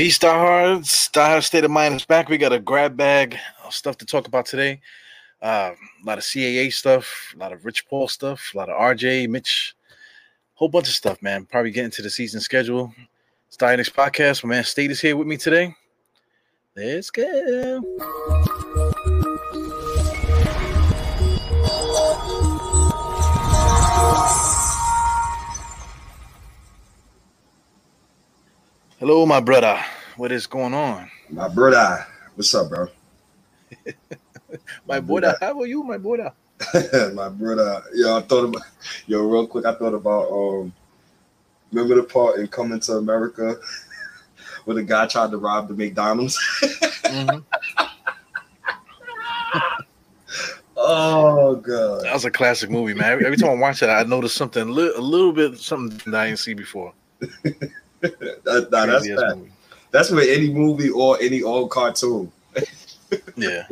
Peace, diehards. Diehard State of Mind is back. We got a grab bag of stuff to talk about today. Uh, a lot of CAA stuff, a lot of Rich Paul stuff, a lot of RJ, Mitch, whole bunch of stuff, man. Probably get into the season schedule. It's Die Next Podcast. My man State is here with me today. Let's go. Hello, my brother. What is going on? My brother. What's up, bro? my brother. How are you, my brother? my brother. Yo, I thought about yo, real quick. I thought about um remember the part in Coming to America where the guy tried to rob the McDonald's? mm-hmm. oh god. That was a classic movie, man. Every time I watch it, I notice something a little bit something that I didn't see before. that, nah, that's that. That's with any movie or any old cartoon. yeah.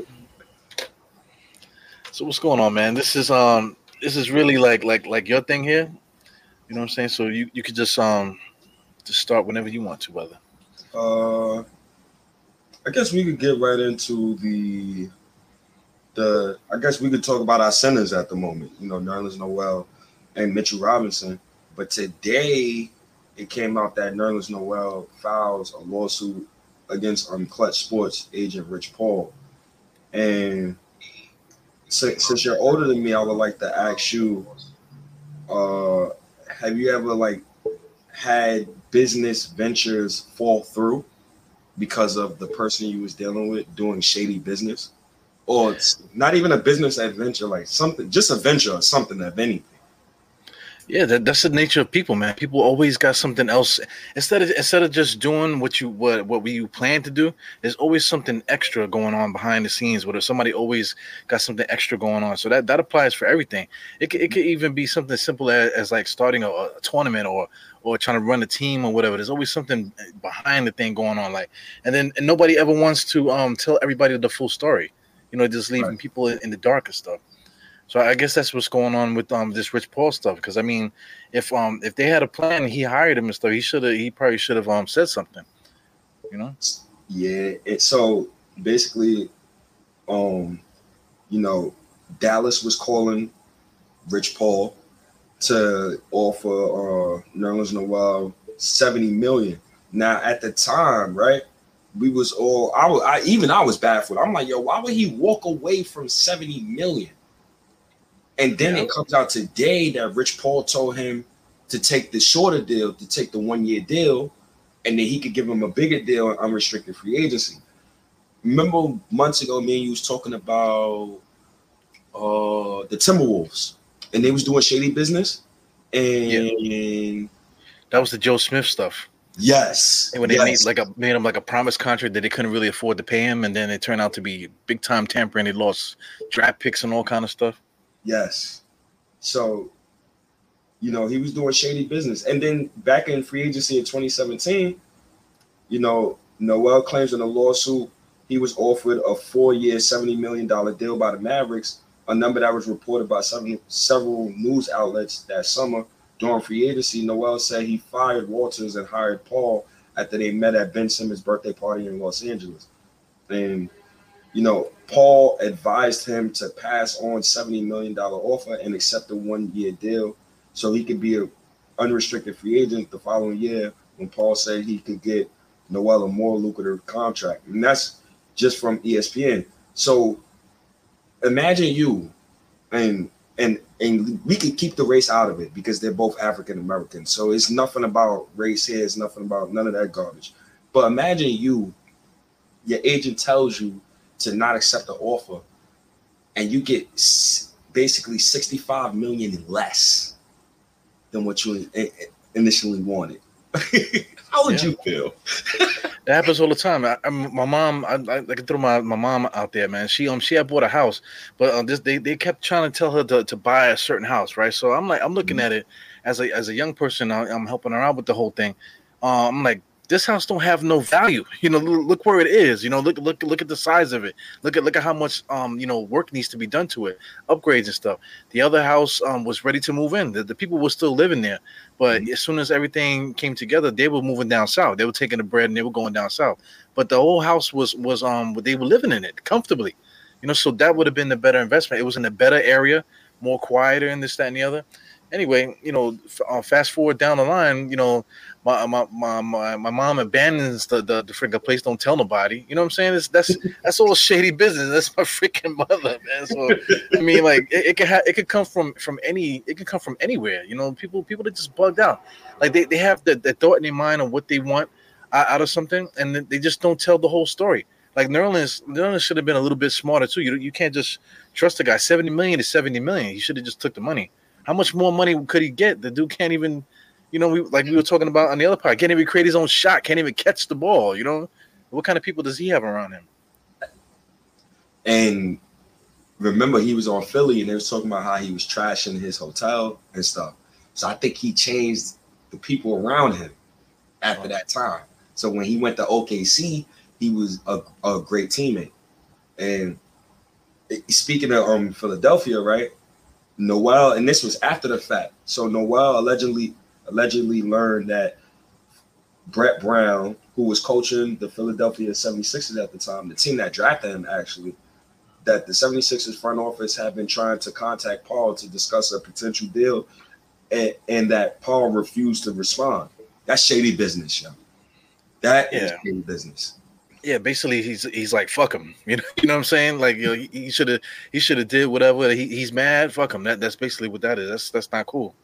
So what's going on, man? This is um this is really like like like your thing here. You know what I'm saying? So you you could just um just start whenever you want to, brother. Uh I guess we could get right into the the I guess we could talk about our centers at the moment, you know, Nerlens Noel and Mitchell Robinson. But today it came out that Nerlens Noel files a lawsuit against um, Klutch Sports agent Rich Paul. And since, since you're older than me, I would like to ask you, uh, have you ever like had business ventures fall through because of the person you was dealing with doing shady business? Or it's not even a business adventure, like something, just a venture or something of anything. Yeah, that, that's the nature of people, man. People always got something else instead of instead of just doing what you what what we plan to do. There's always something extra going on behind the scenes. Where somebody always got something extra going on. So that that applies for everything. It could, it could even be something simple as, as like starting a, a tournament or or trying to run a team or whatever. There's always something behind the thing going on. Like, and then and nobody ever wants to um tell everybody the full story. You know, just leaving right. people in, in the dark and stuff. So I guess that's what's going on with um this Rich Paul stuff. Because I mean, if um if they had a plan and he hired him and stuff, he should have he probably should have um said something. You know? Yeah. It, so basically, um, you know, Dallas was calling Rich Paul to offer uh Nerlens Noel 70 million. Now at the time, right? We was all I was I even I was baffled. I'm like, yo, why would he walk away from 70 million? And then yeah. it comes out today that Rich Paul told him to take the shorter deal, to take the one year deal, and then he could give him a bigger deal on unrestricted free agency. Remember months ago, me and you was talking about uh the Timberwolves, and they was doing shady business, and yeah. that was the Joe Smith stuff. Yes. And when they yes. made like a made him like a promise contract that they couldn't really afford to pay him, and then it turned out to be big time tampering. They lost draft picks and all kind of stuff. Yes. So, you know, he was doing shady business. And then back in free agency in 2017, you know, Noel claims in a lawsuit he was offered a four-year, $70 million deal by the Mavericks, a number that was reported by several, several news outlets that summer during free agency. Noel said he fired Walters and hired Paul after they met at Ben Simmons' birthday party in Los Angeles. And you know, Paul advised him to pass on $70 million offer and accept a one-year deal so he could be an unrestricted free agent the following year when Paul said he could get Noel a more lucrative contract. And that's just from ESPN. So imagine you and and and we can keep the race out of it because they're both African American. So it's nothing about race here, it's nothing about none of that garbage. But imagine you, your agent tells you to not accept the offer, and you get basically 65 million less than what you initially wanted. How would yeah. you feel? it happens all the time. I, I, my mom, I, I, I can throw my, my mom out there, man. She um she had bought a house, but uh, this they, they kept trying to tell her to, to buy a certain house, right? So I'm like I'm looking mm-hmm. at it as a as a young person. I, am helping her out with the whole thing. Uh, I'm like this house don't have no value. You know, look where it is. You know, look look look at the size of it. Look at look at how much um you know work needs to be done to it, upgrades and stuff. The other house um was ready to move in. The, the people were still living there, but mm-hmm. as soon as everything came together, they were moving down south. They were taking the bread and they were going down south. But the whole house was was um they were living in it comfortably. You know, so that would have been the better investment. It was in a better area, more quieter, and this, that, and the other anyway, you know, uh, fast forward down the line, you know, my my my my, my mom abandons the, the the freaking place. Don't tell nobody. You know what I'm saying? It's, that's that's all shady business. That's my freaking mother, man. So I mean, like it, it could ha- it could come from from any it could come from anywhere. You know, people people that just bugged out. Like they, they have the, the thought in their mind of what they want out of something, and they just don't tell the whole story. Like Nerlens, Nerlens should have been a little bit smarter too. You you can't just trust the guy. Seventy million is seventy million. He should have just took the money. How much more money could he get? The dude can't even, you know, we like we were talking about on the other part, can't even create his own shot, can't even catch the ball. You know, what kind of people does he have around him? And remember, he was on Philly, and they was talking about how he was trashing his hotel and stuff. So I think he changed the people around him after that time. So when he went to OKC, he was a, a great teammate. And speaking of um Philadelphia, right? Noel, and this was after the fact. So Noel allegedly allegedly learned that Brett Brown, who was coaching the Philadelphia 76ers at the time, the team that drafted him actually, that the 76ers front office had been trying to contact Paul to discuss a potential deal and, and that Paul refused to respond. That's shady business, yo. That yeah. is shady business yeah, basically he's he's like fuck him. You know, you know what I'm saying? Like you know, he should have he should have did whatever. He, he's mad. Fuck him. That that's basically what that is. That's that's not cool.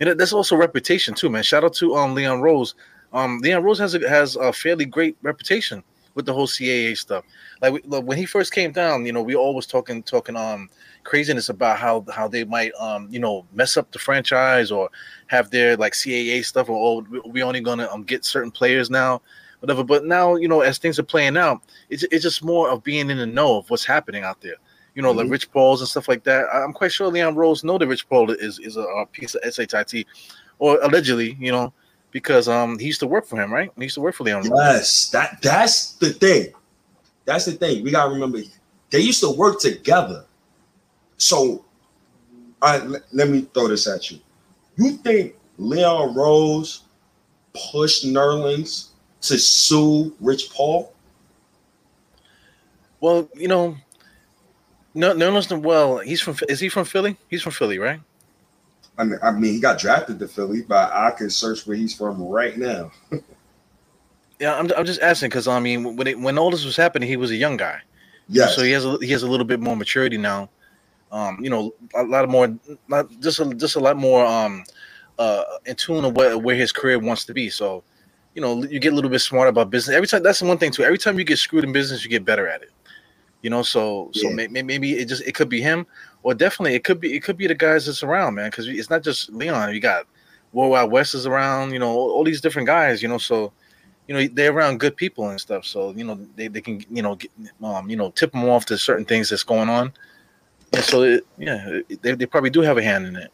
And that's also reputation too, man. Shout out to um Leon Rose. Um, Leon Rose has a, has a fairly great reputation with the whole CAA stuff. Like, we, when he first came down, you know, we always talking talking um craziness about how how they might um you know mess up the franchise or have their like CAA stuff or oh, we only gonna um get certain players now whatever. But now, you know, as things are playing out, it's, it's just more of being in the know of what's happening out there. You know, mm-hmm. like Rich Pauls and stuff like that. I'm quite sure Leon Rose know that Rich Paul is is a, a piece of SHIT, or allegedly, you know, because um he used to work for him, right? He used to work for Leon. Yes, Rose. that that's the thing. That's the thing. We gotta remember they used to work together. So, I let me throw this at you. You think Leon Rose pushed Nerlens to sue Rich Paul? Well, you know, no, no, listen. Well, he's from. Is he from Philly? He's from Philly, right? I mean, I mean, he got drafted to Philly, but I can search where he's from right now. yeah, I'm, I'm just asking because I mean, when it, when all this was happening, he was a young guy. Yeah. So he has a, he has a little bit more maturity now. Um, you know, a lot of more, not just a, just a lot more um, uh, in tune of where, where his career wants to be. So you know, you get a little bit smarter about business. Every time, that's the one thing too. Every time you get screwed in business, you get better at it. You know, so so yeah. may, maybe it just it could be him, or definitely it could be it could be the guys that's around, man. Because it's not just Leon. You got Worldwide Wes is around. You know, all, all, these different guys. You know, so you know they're around good people and stuff. So you know they, they can you know get, um you know tip them off to certain things that's going on. And so it, yeah, they, they probably do have a hand in it.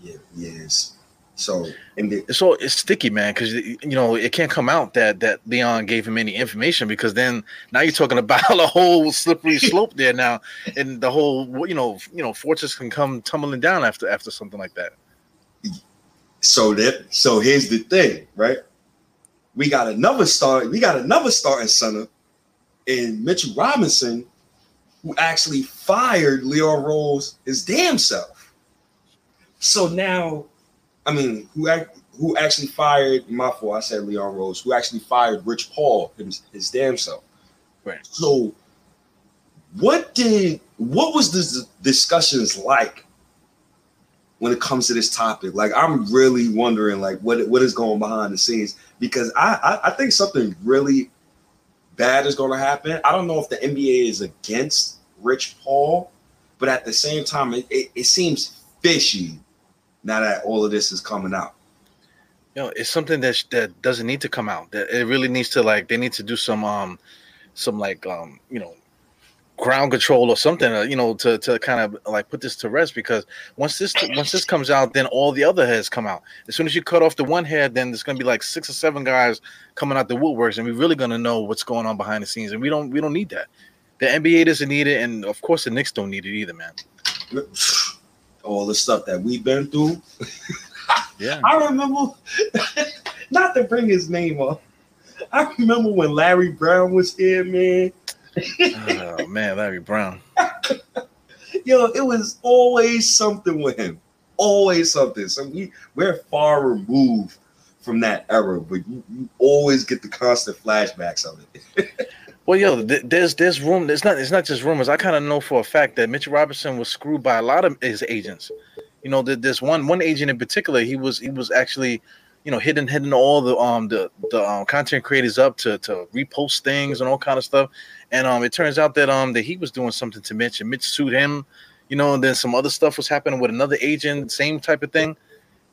Yeah. Yes. So and the, so it's sticky, man, because you know it can't come out that that Leon gave him any information because then now you're talking about a whole slippery slope there now, and the whole you know you know fortress can come tumbling down after after something like that. So that so here's the thing, right? We got another start. We got another starting center in Mitchell Robinson, who actually fired Leon Rose his damn self. So now I mean, who act, who actually fired my fault? I said Leon Rose, who actually fired Rich Paul his, his damn self. Right. So, what did what was the discussions like when it comes to this topic? Like, I'm really wondering, like, what what is going behind the scenes because I I, I think something really bad is going to happen. I don't know if the NBA is against Rich Paul, but at the same time, it, it, it seems fishy now that all of this is coming out? You know, it's something that that doesn't need to come out. That it really needs to like they need to do some um some like um you know ground control or something, uh, you know, to to kind of like put this to rest. Because once this once this comes out, then all the other heads come out. As soon as you cut off the one head, then there's gonna be like six or seven guys coming out the woodworks, and we're really gonna know what's going on behind the scenes. And we don't we don't need that. The NBA doesn't need it, and of course the Knicks don't need it either, man. All the stuff that we've been through. Yeah. I remember, not to bring his name up. I remember when Larry Brown was here, man. oh man, Larry Brown. Yo, it was always something with him. Always something. So we we're far removed from that era, but you, you always get the constant flashbacks of it. Well, yo, th- there's there's room. It's not it's not just rumors. I kind of know for a fact that Mitchell Robinson was screwed by a lot of his agents. You know, there's one one agent in particular. He was he was actually, you know, hitting hitting all the um the the um, content creators up to to repost things and all kind of stuff. And um, it turns out that um that he was doing something to Mitch, and Mitch sued him. You know, and then some other stuff was happening with another agent, same type of thing.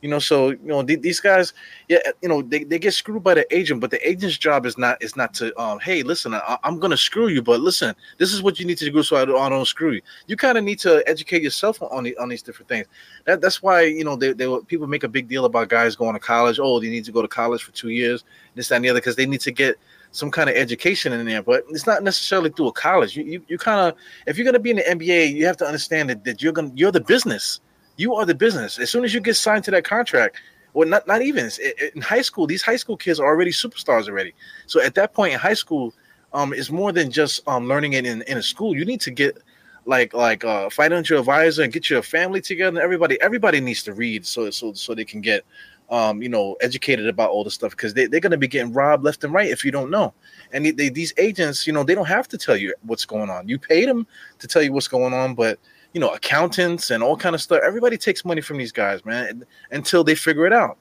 You know, so you know th- these guys, yeah, you know they, they get screwed by the agent, but the agent's job is not is not to um, hey, listen, I, am gonna screw you, but listen, this is what you need to do so I don't, I don't screw you. You kind of need to educate yourself on the, on these different things. That that's why you know they, they people make a big deal about guys going to college. Oh, they need to go to college for two years, this that, and the other, because they need to get some kind of education in there, but it's not necessarily through a college. You you, you kind of if you're gonna be in the NBA, you have to understand that, that you're gonna you're the business you are the business. As soon as you get signed to that contract, well, not not even in high school. These high school kids are already superstars already. So at that point in high school, um, it's more than just um learning it in, in a school. You need to get like like uh financial advisor and get your family together. Everybody everybody needs to read so so so they can get um you know educated about all the stuff because they, they're going to be getting robbed left and right if you don't know and they, they, these agents you know they don't have to tell you what's going on you paid them to tell you what's going on but you know, accountants and all kind of stuff. Everybody takes money from these guys, man, until they figure it out.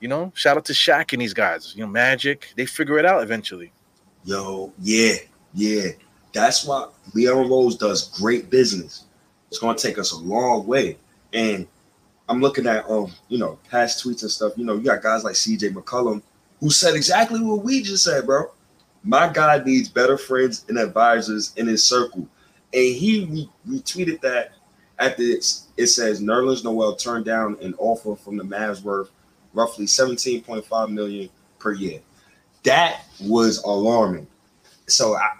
You know, shout out to Shaq and these guys. You know, Magic, they figure it out eventually. Yo, yeah, yeah. That's why Leon Rose does great business. It's gonna take us a long way. And I'm looking at um, you know, past tweets and stuff. You know, you got guys like CJ McCollum who said exactly what we just said, bro. My guy needs better friends and advisors in his circle and he re- retweeted that at this. It says Nerlens Noel turned down an offer from the Mavs worth roughly 17.5 million per year. That was alarming. So I,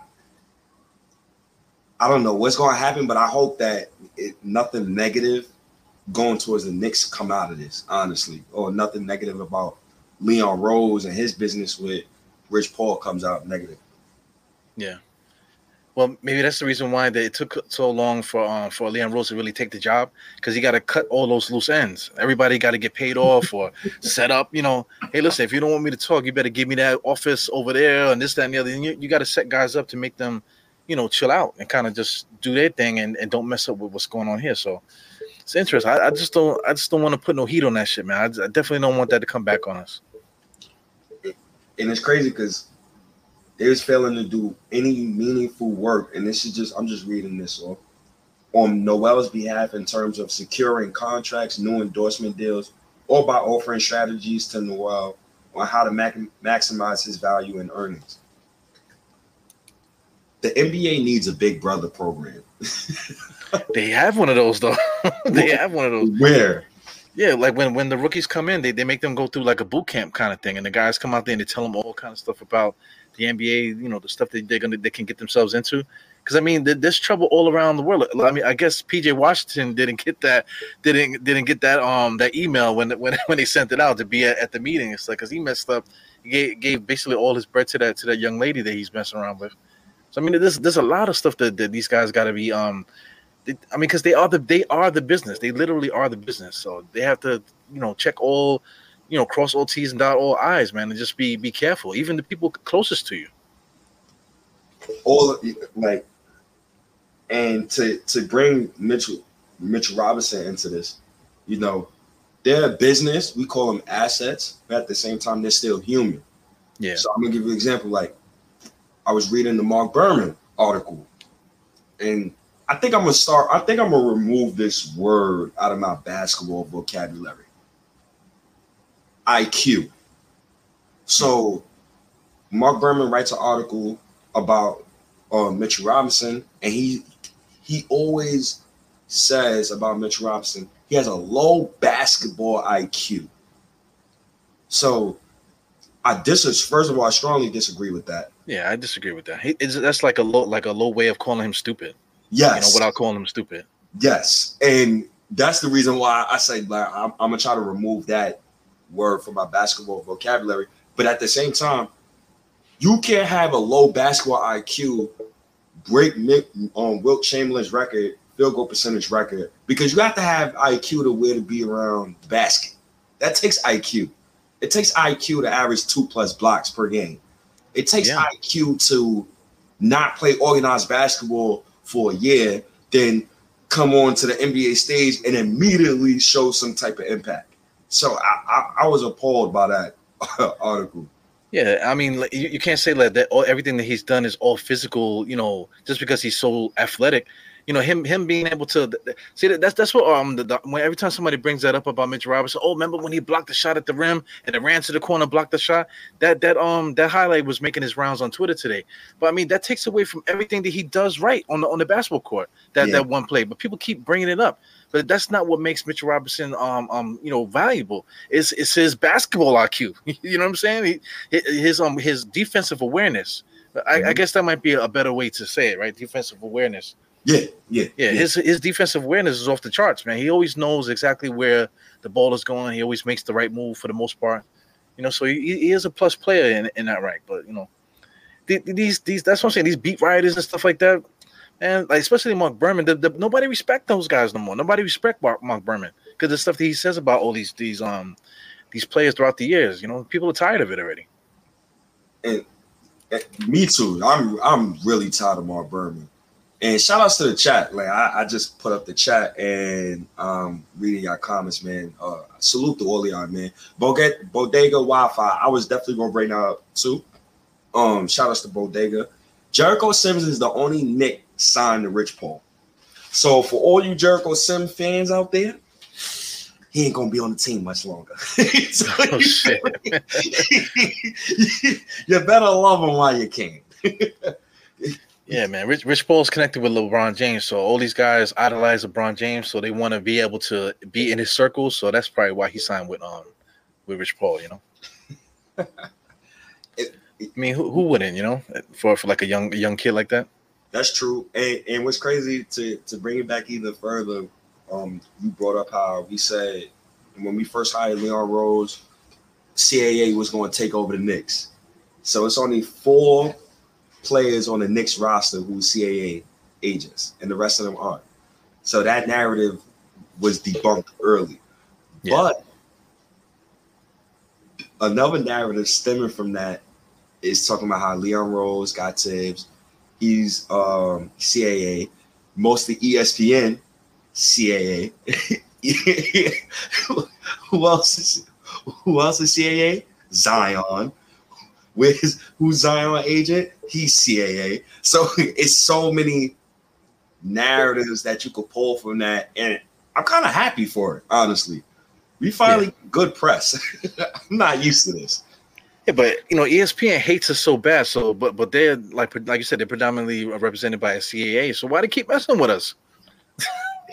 I don't know what's going to happen, but I hope that it, nothing negative going towards the Knicks come out of this, honestly, or nothing negative about Leon Rose and his business with Rich Paul comes out negative. Yeah. Well, maybe that's the reason why they, it took so long for uh, for Leon Rose to really take the job because he got to cut all those loose ends. Everybody got to get paid off or set up. You know, hey, listen, if you don't want me to talk, you better give me that office over there and this, that, and the other. And you, you got to set guys up to make them, you know, chill out and kind of just do their thing and, and don't mess up with what's going on here. So it's interesting. I, I just don't I just don't want to put no heat on that shit, man. I, I definitely don't want that to come back on us. And it's crazy because they was failing to do any meaningful work, and this is just I'm just reading this off on Noel's behalf in terms of securing contracts, new endorsement deals, or by offering strategies to Noel on how to mac- maximize his value and earnings. The NBA needs a Big Brother program. they have one of those though. they have one of those. Where? Yeah, like when when the rookies come in, they, they make them go through like a boot camp kind of thing, and the guys come out there and they tell them all kind of stuff about the NBA, you know, the stuff that they're gonna they can get themselves into. Because I mean, there's trouble all around the world. I mean, I guess PJ Washington didn't get that, didn't didn't get that um that email when when when they sent it out to be at, at the meeting. It's like because he messed up, he gave, gave basically all his bread to that to that young lady that he's messing around with. So I mean, there's there's a lot of stuff that, that these guys got to be um. I mean, because they are the they are the business. They literally are the business. So they have to you know check all you know, cross all T's and dot all I's, man, and just be be careful. Even the people closest to you. All like, and to to bring Mitchell Mitchell Robinson into this, you know, they're a business. We call them assets, but at the same time, they're still human. Yeah. So I'm gonna give you an example. Like, I was reading the Marc Berman article, and I think I'm gonna start. I think I'm gonna remove this word out of my basketball vocabulary. IQ. So Marc Berman writes an article about um, Mitchell Robinson, and he he always says about Mitchell Robinson he has a low basketball IQ. So I dis first of all, I strongly disagree with that. Yeah, I disagree with that. He, that's like a low like a low way of calling him stupid. Yes, you know, without calling him stupid. Yes, and that's the reason why I say like I'm, I'm gonna try to remove that word for my basketball vocabulary. But at the same time, you can't have a low basketball IQ break Nick on um, Wilt Chamberlain's record, field goal percentage record, because you have to have IQ to where to be around the basket. That takes IQ. It takes IQ to average two plus blocks per game. It takes yeah. IQ to not play organized basketball for a year, then come on to the NBA stage and immediately show some type of impact. So I, I, I was appalled by that article. Yeah, I mean, you, you can't say that, that all, everything that he's done is all physical. You know, just because he's so athletic you know him him being able to see that that's that's what um the, the, when every time somebody brings that up about Mitch Robinson, oh remember when he blocked the shot at the rim and it ran to the corner, blocked the shot. That that um that highlight was making his rounds on Twitter today. But I mean that takes away from everything that he does right on the on the basketball court. That yeah. that one play, but people keep bringing it up. But that's not what makes Mitchell Robinson um um you know valuable. It's it's his basketball IQ. you know what I'm saying? He, his um his defensive awareness. I, mm-hmm. I guess that might be a better way to say it, right? Defensive awareness yeah, yeah, yeah. His his defensive awareness is off the charts, man. He always knows exactly where the ball is going. He always makes the right move for the most part. You know, so he, he is a plus player in, in that rank. But you know, these these that's what I'm saying. These beat writers and stuff like that, and like especially Marc Berman. The, the, nobody respect those guys no more. Nobody respect Marc, Marc Berman because the stuff that he says about all these these um these players throughout the years. You know, people are tired of it already. And, and me too. I'm I'm really tired of Marc Berman. And shout outs to the chat. Like I, I just put up the chat and um reading your comments, man. Uh salute to all man. Bodega, Bodega Wi-Fi. I was definitely gonna bring that up too. Um, shout outs to Bodega. Jericho Sims is the only Knick signed to Rich Paul. So for all you Jericho Sim fans out there, he ain't gonna be on the team much longer. so oh, you, you better love him while you can. Yeah, man. Rich Rich Paul's connected with LeBron James, so all these guys idolize LeBron James, so they want to be able to be in his circle. So that's probably why he signed with um with Rich Paul. You know. it, it, I mean, who, who wouldn't? You know, for for like a young a young kid like that. That's true. And and what's crazy to to bring it back even further, um, you brought up how we said when we first hired Leon Rose, CAA was going to take over the Knicks. So it's only four players on the Knicks roster who's CAA agents, and the rest of them aren't. So that narrative was debunked early. Yeah. But another narrative stemming from that is talking about how Leon Rose got Thibs. He's um, CAA, mostly ESPN CAA. who else is who else is CAA? Zion. Where's who's Zion agent? He's CAA. So it's so many narratives that you could pull from that, and I'm kind of happy for it, honestly. We finally yeah. good press. I'm not used to this. Yeah, but you know, ESPN hates us so bad. So, but but they're like like you said, they're predominantly represented by a CAA. So why they keep messing with us?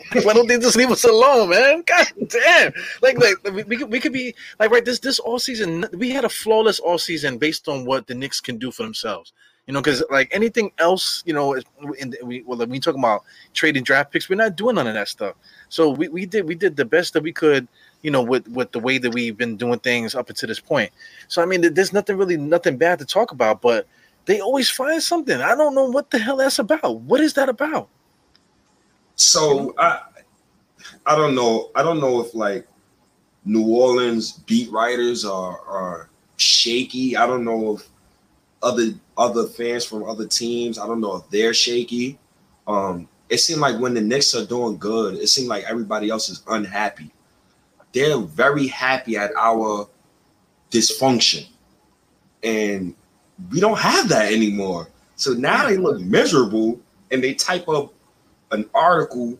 Why don't they just leave us alone, man? God damn! Like, like we, could, we could be like right this this all season. We had a flawless all season based on what the Knicks can do for themselves. You know, because like anything else, you know, in, we well, we talk about trading draft picks, we're not doing none of that stuff. So we, we did we did the best that we could, you know, with with the way that we've been doing things up until this point. So I mean, there's nothing really nothing bad to talk about, but they always find something. I don't know what the hell that's about. What is that about? So I I don't know. I don't know if like New Orleans beat writers are are shaky. I don't know if other other fans from other teams. I don't know if they're shaky. Um, it seemed like when the Knicks are doing good, it seemed like everybody else is unhappy. They're very happy at our dysfunction, and we don't have that anymore. So now they look miserable, and they type up an article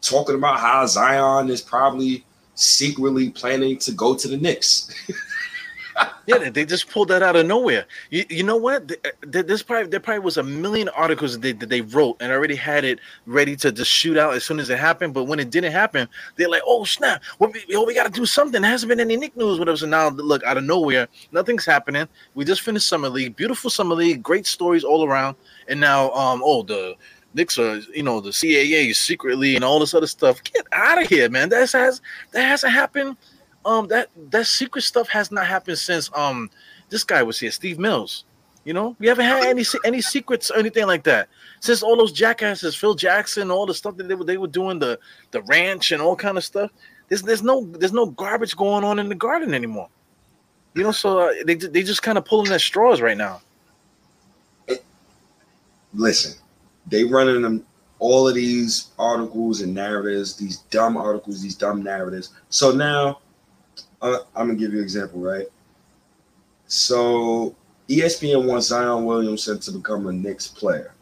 talking about how Zion is probably secretly planning to go to the Knicks. yeah, they just pulled that out of nowhere. You, you know what? This probably there probably was a million articles that they, that they wrote and already had it ready to just shoot out as soon as it happened. But when it didn't happen, they're like, "Oh snap! Well, we, we got to do something." There hasn't been any Knick news, whatever. So now, look, out of nowhere, nothing's happening. We just finished summer league, beautiful summer league, great stories all around, and now, um, oh the Knicks are, you know, the CAA secretly and all this other stuff. Get out of here, man. That has that hasn't happened. Um, that that secret stuff has not happened since um this guy was here, Steve Mills. You know, we haven't had any any secrets or anything like that since all those jackasses, Phil Jackson, all the stuff that they were they were doing the the ranch and all kind of stuff. There's there's no there's no garbage going on in the garden anymore. You know, so uh, they they just kind of pulling their straws right now. Listen, they running them all of these articles and narratives, these dumb articles, these dumb narratives. So now, uh, I'm gonna give you an example, right? So ESPN wants Zion Williamson to become a Knicks player.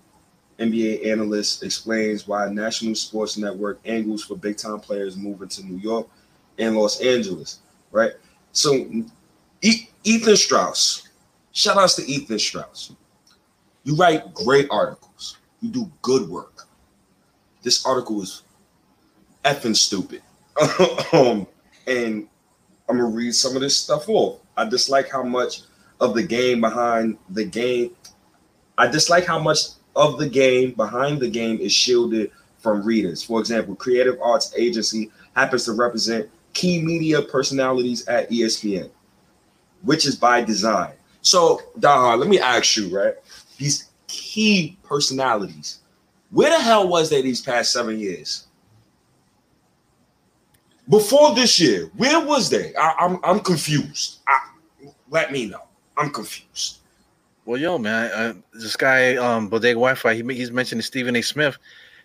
NBA analyst explains why National Sports Network angles for big time players moving to New York and Los Angeles, right? So e- Ethan Strauss, shout outs to Ethan Strauss. You write great articles. You do good work. This article is effing stupid. um, and I'm gonna read some of this stuff off. I dislike how much of the game behind the game. I dislike how much of the game behind the game is shielded from readers. For example, Creative Arts Agency happens to represent key media personalities at ESPN, which is by design. So, Daha, let me ask you, right? These key personalities. Where the hell was they these past seven years? Before this year, where was they? I, am I'm, I'm confused. I, let me know. I'm confused. Well, yo, man, uh, this guy, um, Bodega Wi-Fi, he, he's mentioning Stephen A. Smith.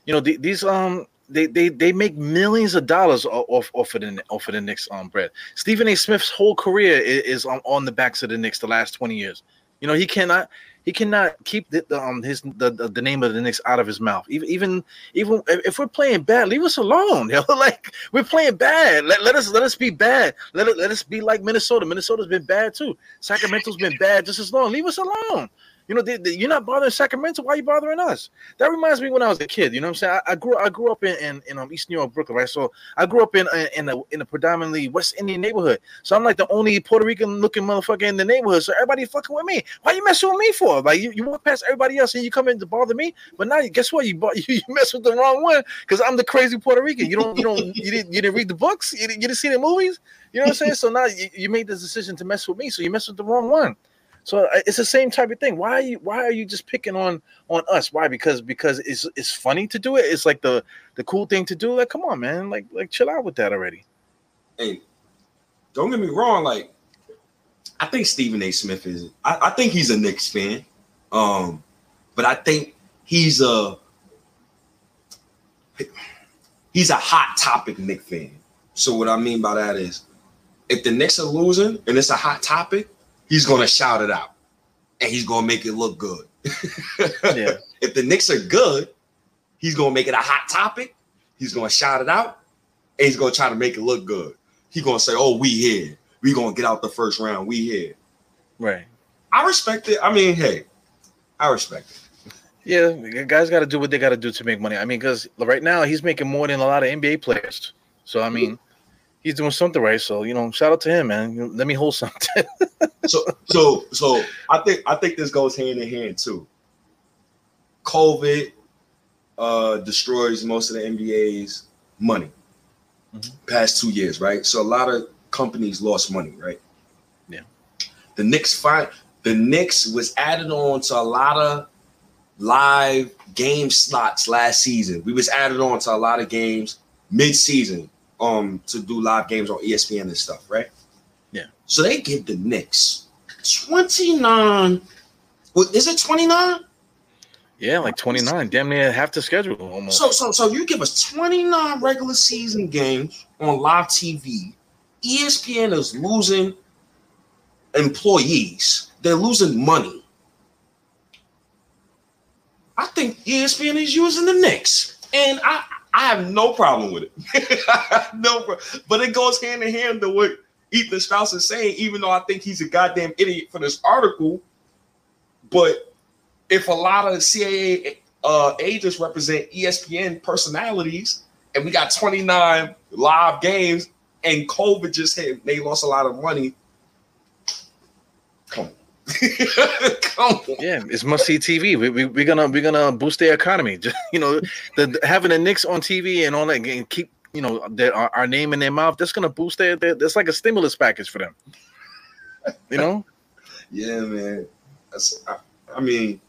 You know, the, these um, they, they they make millions of dollars off off of the off of the Knicks um bread. Stephen A. Smith's whole career is, is on, on the backs of the Knicks the last twenty years. You know, he cannot he cannot keep the, the um his the, the, the name of the Knicks out of his mouth. Even even even if we're playing bad, leave us alone. Know, like we're playing bad. Let, let us let us be bad. Let let us be like Minnesota. Minnesota's been bad too. Sacramento's been bad just as long. Leave us alone. You know, they, they, you're not bothering Sacramento. Why are you bothering us? That reminds me when I was a kid. You know what I'm saying? I, I grew I grew up in in, in um, East New York, Brooklyn, right? So I grew up in in a in a predominantly West Indian neighborhood. So I'm like the only Puerto Rican looking motherfucker in the neighborhood. So everybody fucking with me. Why you messing with me for? Like you, you walk past everybody else and you come in to bother me. But now guess what? You you, you mess with the wrong one because I'm the crazy Puerto Rican. You don't you don't you didn't you didn't read the books. You didn't, you didn't see the movies. You know what I'm saying? So now you, you made this decision to mess with me. So you mess with the wrong one. So it's the same type of thing. Why are you why are you just picking on on us? Why? Because because it's it's funny to do it. It's like the the cool thing to do. Like, come on, man. Like like chill out with that already. Hey, don't get me wrong. Like, I think Stephen A. Smith is. I, I think he's a Knicks fan. Um, but I think he's a he's a hot topic Knicks fan. So what I mean by that is, if the Knicks are losing and it's a hot topic, he's gonna shout it out and he's gonna make it look good. yeah. If the Knicks are good, he's gonna make it a hot topic. He's gonna shout it out, and he's gonna try to make it look good. He's gonna say, "Oh, we here. We gonna get out the first round. We here." Right. I respect it. I mean, hey, I respect it. Yeah, guys got to do what they got to do to make money. I mean, because right now he's making more than a lot of NBA players. So I mean, he's doing something right. So you know, shout out to him, man. Let me hold something. so so so I think I think this goes hand in hand too. COVID uh destroys most of the NBA's money mm-hmm. past two years, right? So a lot of companies lost money, right? Yeah. The Knicks find the Knicks was added on to a lot of live game slots last season. We was added on to a lot of games mid-season um to do live games on ESPN and stuff, right? Yeah. So they give the Knicks 29. Well, is it 29? Yeah, like 29. Damn near half the schedule almost. So so so you give us 29 regular season games on live TV. ESPN is losing employees. They're losing money. I think ESPN is using the Knicks. And I I have no problem with it. no, but it goes hand in hand to what Ethan Strauss is saying, even though I think he's a goddamn idiot for this article. But if a lot of CAA uh, agents represent ESPN personalities, and we got 29 live games, and COVID just hit, they lost a lot of money. Come on. Come on. Yeah, it's must see TV. We, we, we're gonna we're gonna boost the economy. Just you know, the, the having the Knicks on TV and all that, and keep you know their, our, our name in their mouth. That's gonna boost their, their. That's like a stimulus package for them. You know. yeah, man. That's, I, I mean,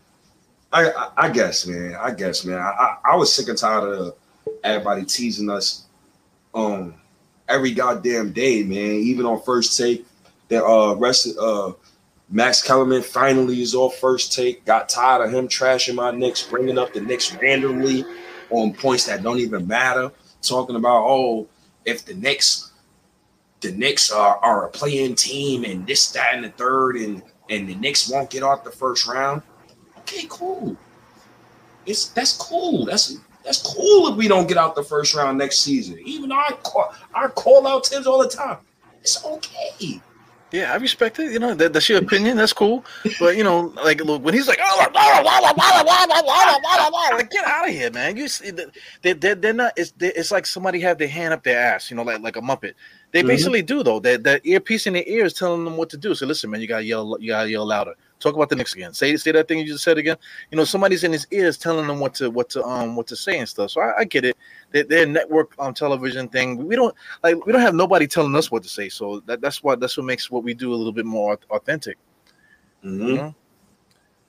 I, I, I guess, man. I guess, man. I, I, I was sick and tired of everybody teasing us um every goddamn day, man. Even on first take, that uh rest uh Max Kellerman finally is off first take. Got tired of him trashing my Knicks, bringing up the Knicks randomly on points that don't even matter. Talking about oh, if the Knicks, the Knicks are, are a playing team and this, that, and the third, and and the Knicks won't get out the first round. Okay, cool. It's that's cool. That's that's cool if we don't get out the first round next season. Even our call, our call out tips all the time. It's okay. Yeah, I respect it. You know, that, that's your opinion. That's cool. But you know, like look, when he's like, oh, blah, blah, blah, like, get out of here, man. You see, they, they, they're not. It's they, it's like somebody have their hand up their ass. You know, like like a muppet. They mm-hmm. basically do though. That that earpiece in their ear is telling them what to do. So listen, man, you gotta yell. You gotta yell louder. Talk about the Knicks again. Say say that thing you just said again. You know, somebody's in his ears telling them what to what to um what to say and stuff. So I, I get it. They're, they're network on um, television thing. We don't like we don't have nobody telling us what to say. So that, that's what that's what makes what we do a little bit more authentic. Mm-hmm. You know?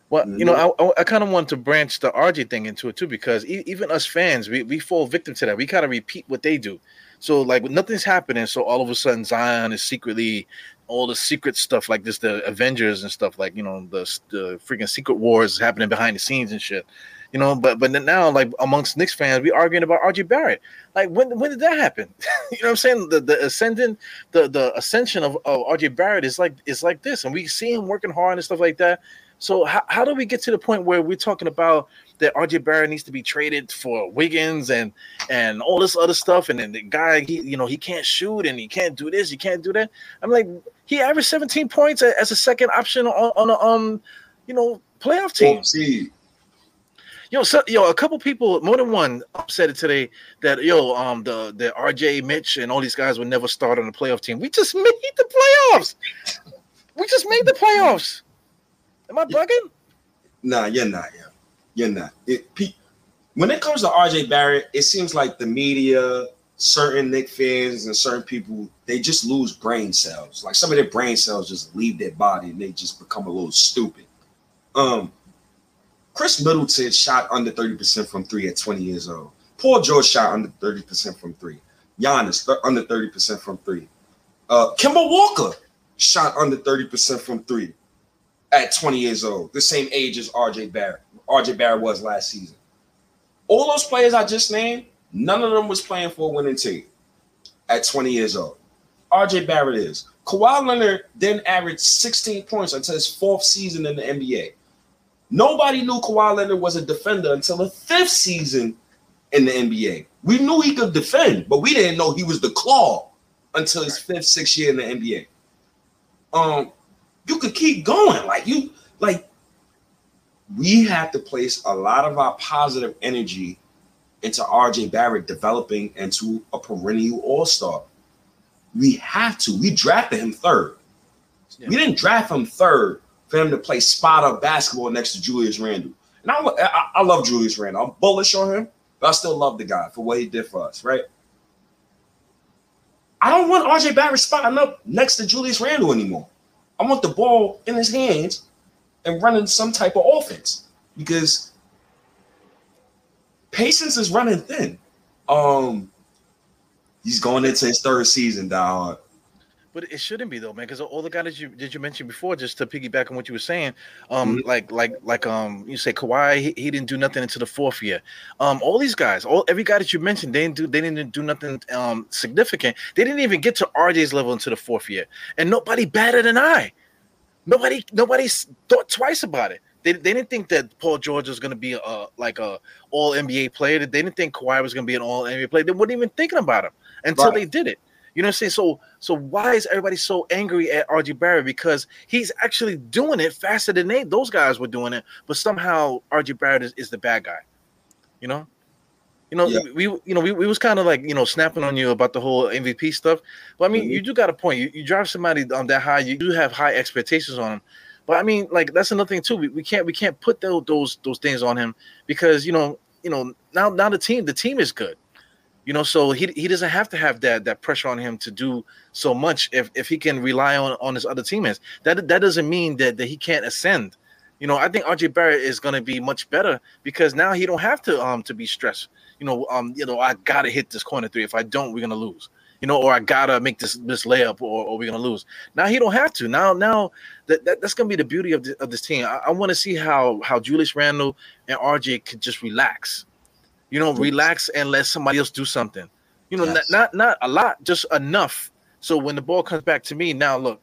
Well, you know, mm-hmm. I, I, I kind of want to branch the RJ thing into it too because e- even us fans, we, we fall victim to that. We kind of repeat what they do. So like nothing's happening, so all of a sudden Zion is secretly all the secret stuff like this, the Avengers and stuff like you know the the freaking secret wars happening behind the scenes and shit. You know, but but now like amongst Knicks fans, we arguing about RJ Barrett. Like when when did that happen? you know what I'm saying? The the ascendant, the the ascension of, of RJ Barrett is like is like this, and we see him working hard and stuff like that. So how, how do we get to the point where we're talking about that RJ Barrett needs to be traded for Wiggins and and all this other stuff, and then the guy he you know he can't shoot and he can't do this, he can't do that. I'm like he averaged 17 points as a second option on, on a um you know playoff team. See. Yo, so, yo, a couple people, more than one, said it today that yo, um, the the RJ, Mitch, and all these guys would never start on the playoff team. We just made the playoffs. We just made the playoffs. Am I bugging? Nah, you're not. Yeah, you're not. It, when it comes to RJ Barrett, it seems like the media, certain Knick fans, and certain people, they just lose brain cells. Like some of their brain cells just leave their body and they just become a little stupid. Um, Khris Middleton shot under 30% from three at 20 years old. Paul George shot under 30% from three. Giannis th- under 30% from three. Uh, Kemba Walker shot under 30% from three at 20 years old, the same age as RJ Barrett. RJ Barrett was last season. All those players I just named, none of them was playing for a winning team at 20 years old. RJ Barrett is. Kawhi Leonard then averaged 16 points until his fourth season in the NBA. Nobody knew Kawhi Leonard was a defender until the fifth season in the NBA. We knew he could defend, but we didn't know he was the claw until his fifth, sixth year in the NBA. Um, you could keep going. Like you, like we have to place a lot of our positive energy into RJ Barrett developing into a perennial all-star. We have to. We drafted him third. Yeah. We didn't draft him third for him to play spot up basketball next to Julius Randle. And I, I, I love Julius Randle. I'm bullish on him, but I still love the guy for what he did for us, right? I don't want RJ Barrett spotting up next to Julius Randle anymore. I want the ball in his hands and running some type of offense because patience is running thin. Um, he's going into his third season, dog. But it shouldn't be though, man, because all the guys that you did you mention before, just to piggyback on what you were saying, um, mm-hmm. like like like um, you say Kawhi, he, he, didn't do nothing until the fourth year. Um, all these guys, all every guy that you mentioned, they didn't do they didn't do nothing um significant. They didn't even get to RJ's level until the fourth year, and nobody better than I. Nobody nobody thought twice about it. They, they didn't think that Paul George was going to be a like a all NBA player. They didn't think Kawhi was going to be an all NBA player. They weren't even thinking about him until right. they did it. You know what I'm saying? So so why is everybody so angry at RJ Barrett? Because he's actually doing it faster than they those guys were doing it, but somehow RJ Barrett is, is the bad guy. You know? You know, yeah. we you know we, we was kind of like you know snapping on you about the whole MVP stuff. But I mean, mm-hmm. you do got a point. You, you drive somebody on that high, you do have high expectations on him. But I mean, like that's another thing too. We, we can't we can't put those those those things on him because you know you know now now the team the team is good. You know, so he he doesn't have to have that that pressure on him to do so much if if he can rely on on his other teammates. That that doesn't mean that that he can't ascend. You know, I think RJ Barrett is going to be much better because now he don't have to um to be stressed. You know, um you know I gotta hit this corner three. If I don't, we're gonna lose. You know, or I gotta make this this layup, or, or we're gonna lose. Now he don't have to. Now now that, that that's gonna be the beauty of, the, of this team. I, I want to see how how Julius Randle and RJ could just relax you know, relax and let somebody else do something. You know, yes. not, not not a lot, just enough. So when the ball comes back to me, now look,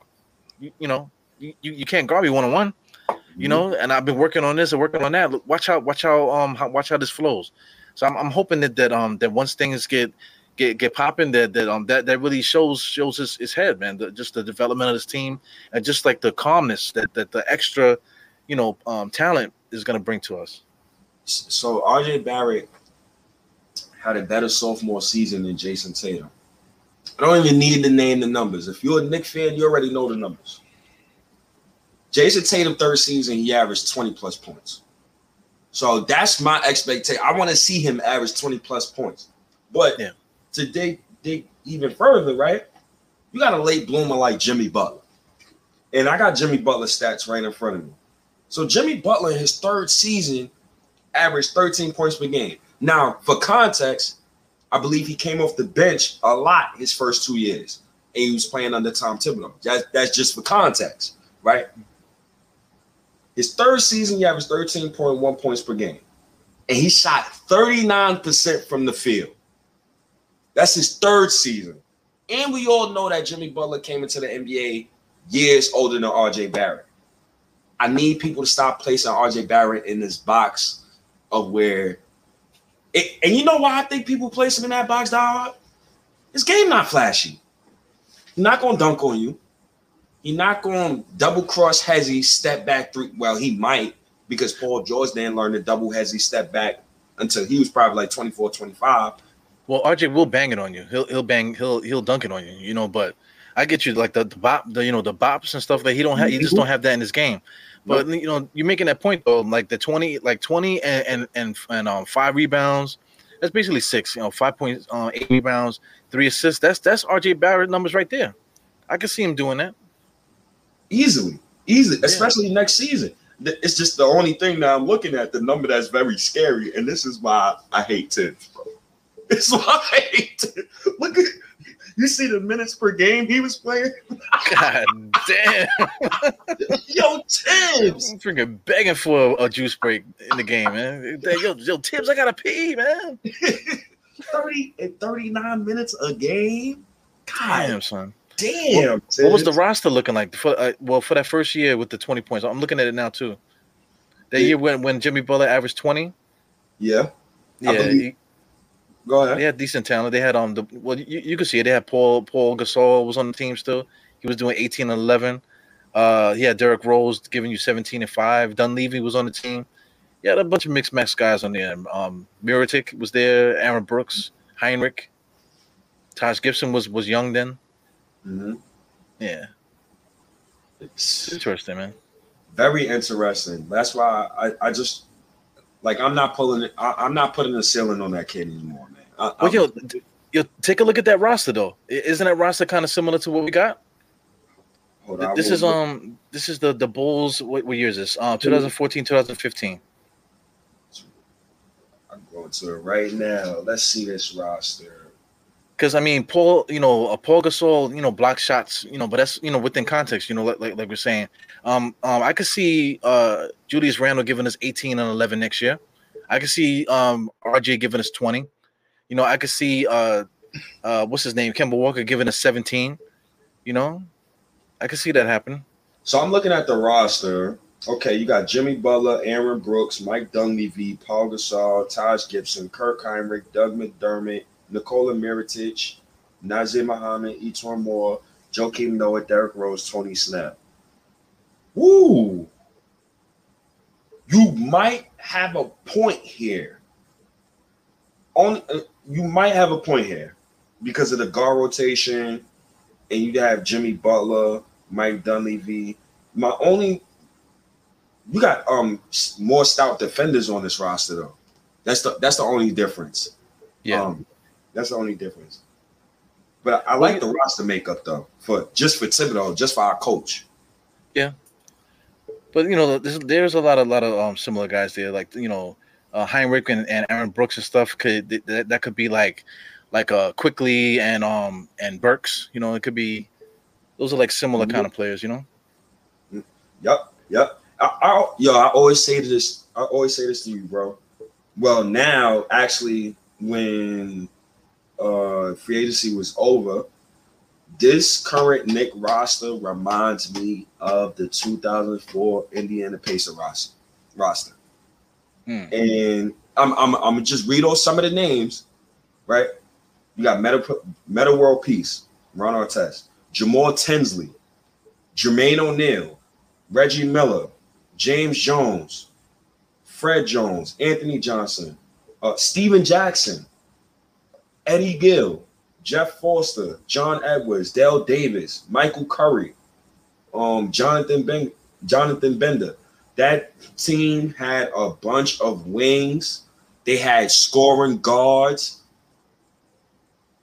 you, you know, you, you can't guard me one on one. You mm-hmm. know, and I've been working on this and working on that. Look, watch out, watch how um how, watch how this flows. So I'm, I'm hoping that that um that once things get get get popping, that that um that that really shows shows his, his head, man. The, just the development of this team and just like the calmness that that the extra, you know, um talent is gonna bring to us. So RJ Barrett had a better sophomore season than Jayson Tatum. I don't even need to name the numbers. If you're a Knick fan, you already know the numbers. Jayson Tatum, third season, he averaged 20 plus points. So that's my expectation. I want to see him average 20 plus points. But yeah. to dig, dig even further, right? You got a late bloomer like Jimmy Butler. And I got Jimmy Butler stats right in front of me. So Jimmy Butler, in his third season, averaged 13 points per game. Now, for context, I believe he came off the bench a lot his first two years, and he was playing under Tom Thibodeau. That's, that's just for context, right? His third season, he averaged 13.1 points per game, and he shot 39% from the field. That's his third season. And we all know that Jimmy Butler came into the NBA years older than RJ Barrett. I need people to stop placing RJ Barrett in this box of where it, and you know why I think people place him in that box, dog? His game not flashy. He's not gonna dunk on you. He's not gonna double cross Hezzy, step back three. Well, he might because Paul George didn't learn to double Hezzy step back until he was probably like 24, 25. Well, RJ will bang it on you. He'll he'll bang he'll he'll dunk it on you, you know, but I get you like the, the bop, the you know, the bops and stuff that he don't have, he just don't have that in his game. But you know, you're making that point though, like the 20, like 20 and and and, and um five rebounds. That's basically six, you know, five points, uh, eight rebounds, three assists. That's that's RJ Barrett numbers right there. I can see him doing that easily, easily, yeah. especially next season. It's just the only thing that I'm looking at, the number that's very scary, and this is why I hate Thibs, bro. It's why I hate Thibs. Look at you see the minutes per game he was playing? God damn. yo, Thibs. I'm freaking begging for a, a, juice break in the game, man. Yo, yo, Thibs, I gotta pee, man. 30 and 39 minutes a game. God damn, son. Damn. What, what, was the roster looking like? For, uh, well, for that first year with the 20 points, I'm looking at it now too. That yeah. year when, when Jimmy Butler averaged 20. Yeah. Yeah. Go ahead. They had decent talent. They had um the well you, you can see it. They had Paul Paul Gasol was on the team still. He was doing 18 and 11. Uh, he had Derrick Rose giving you 17 and 5. Dunleavy was on the team. Yeah, a bunch of mixed match guys on there. Um, Mirotic was there. Aaron Brooks, Hinrich, Taj Gibson was was young then. Mm-hmm. Yeah, it's interesting, man. Very interesting. That's why I, I just like I'm not pulling it. I, am not putting a ceiling on that kid anymore, man. I, well, yo, yo, take a look at that roster though. Isn't that roster kind of similar to what we got? Hold on, this is um, this is the the Bulls. What, what year is this? Um, 2014, 2015. I'm going to it right now. Let's see this roster. Because I mean, Paul, you know, uh, Paul Gasol, you know, block shots, you know, but that's you know within context, you know, like like, like we're saying. Um, um, I could see uh Julius Randle giving us 18 and 11 next year. I could see um RJ giving us 20. You know, I could see uh uh what's his name, Kemba Walker giving us 17. You know, I could see that happen. So I'm looking at the roster. Okay, you got Jimmy Butler, Aaron Brooks, Mike Dunleavy, Paul Gasol, Taj Gibson, Kirk Hinrich, Doug McDermott, Nikola Mirotic, Nazr Muhammad, E'Twaun Moore, Joakim Noah, Derrick Rose, Tony Snell. Woo! You might have a point here. On uh, you might have a point here because of the guard rotation, and you have Jimmy Butler, Mike Dunleavy. My only you got um more stout defenders on this roster though. That's the that's the only difference. Yeah, Um, that's the only difference. But I like the roster makeup though, for just for Thibodeau, just for our coach. Yeah, but you know, there's, there's a lot of lot of um similar guys there, like you know, uh, Hinrich and, and Aaron Brooks and stuff. Could that, that could be like like uh Quickley and um and Burks. You know, it could be those are like similar Mhm. kind of players. You know. Yep, yep. I, I yo, I always say this. I always say this to you, bro. Well, now actually, when uh free agency was over, this current Knick roster reminds me of the 2004 Indiana Pacer roster. Roster, Hmm. and I'm I'm I'm just read off some of the names, right? You got Metta Metta World Peace, Ron Artest, Jamal Tinsley, Jermaine O'Neal, Reggie Miller, James Jones, Fred Jones, Anthony Johnson, uh, Stephen Jackson, Eddie Gill, Jeff Foster, John Edwards, Dale Davis, Michael Curry, um, Jonathan ben- Jonathan Bender. That team had a bunch of wings. They had scoring guards,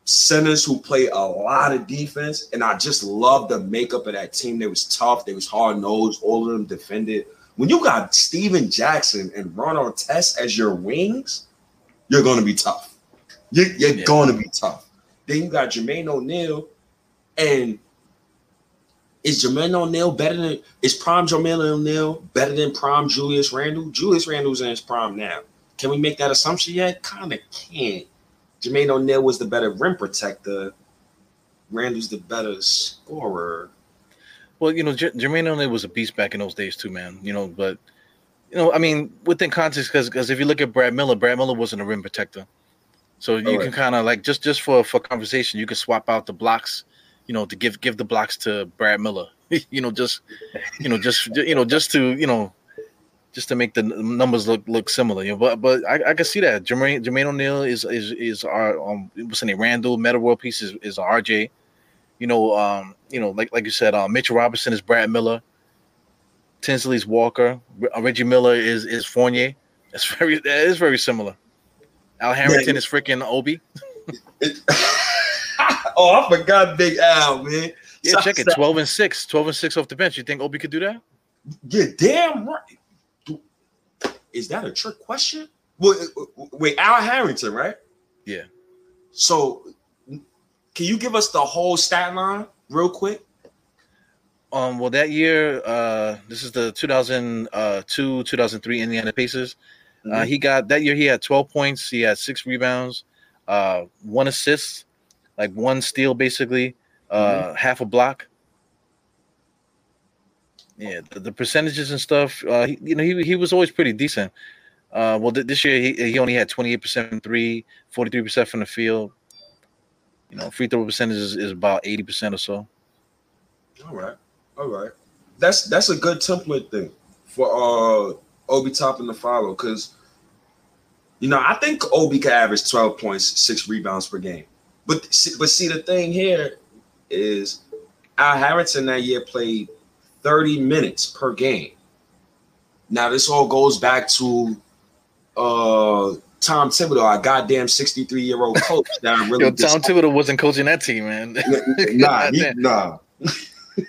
centers who play a lot of defense, and I just love the makeup of that team. They was tough, they was hard nosed, all of them defended. When you got Stephen Jackson and Ron Artest as your wings, you're gonna be tough. You're, you're Yeah. gonna be tough. Then you got Jermaine O'Neal, and is Jermaine O'Neal better than is prime Jermaine O'Neal better than prime Julius Randle? Julius Randle's in his prime now. Can we make that assumption yet? Kind of can't. Jermaine O'Neal was the better rim protector. Randle's the better scorer. Well, you know, J- Jermaine O'Neal was a beast back in those days too, man. You know, but you know, I mean, within context, because because if you look at Brad Miller, Brad Miller wasn't a rim protector, so you Alright. can kind of like just just for for conversation, you can swap out the blocks, you know, to give give the blocks to Brad Miller. you know, just you know, just you know, just to you know, just to make the numbers look look similar. You know, but but I, I can see that Jermaine Jermaine O'Neal is is is our um what's his name Randle Metta World Peace is is RJ. You know, um, you know, like like you said, um, Mitchell Robinson is Brad Miller. Tinsley's Walker. Uh, Reggie Miller is is Fournier. It's very that is very similar. Al Harrington Yeah. is freaking Obi. Oh, I forgot Big Al, man. Yeah, So- check it. so- 12 and 6. 12 and 6 off the bench. You think Obi could do that? Yeah, damn right. Is that a trick question? Wait, wait, Al Harrington, right? Yeah. So, can you give us the whole stat line real quick? Um, well, that year, uh, this is the 2002 2003 Indiana Pacers. Uh, he got that year. He had 12 points. He had six rebounds, uh, one assist, like one steal, basically, uh, half a block. Yeah, the, the percentages and stuff. Uh, he, you know, he he was always pretty decent. Uh, well, th- this year he, he only had 28% from three, 43% from the field. You know, free throw percentage is, is about 80% or so. All right, all right. That's that's a good template thing for uh Obi Toppin to follow because you know I think Obi could average twelve points, six rebounds per game. But see- but see the thing here is Al Harrington that year played thirty minutes per game. Now this all goes back to uh Tom Thibodeau, our goddamn sixty three year old coach that I really Yo, Tom Thibodeau wasn't coaching that team, man. nah, he, nah.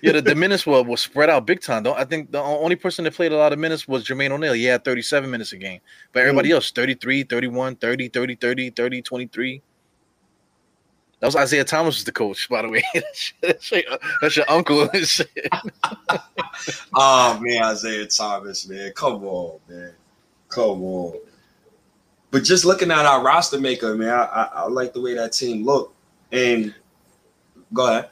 Yeah, the, the minutes were, were spread out big time. Don't I think the only person that played a lot of minutes was Jermaine O'Neal. He had 37 minutes a game. But everybody mm. else 33, 31, 30, 30, 30, 30, 23. That was Isiah Thomas was the coach, by the way. that's, your, that's your uncle and shit. Oh man, Isiah Thomas, man. Come on, man. Come on. But just looking at our roster maker, man, I, I, I like the way that team looked. And go ahead.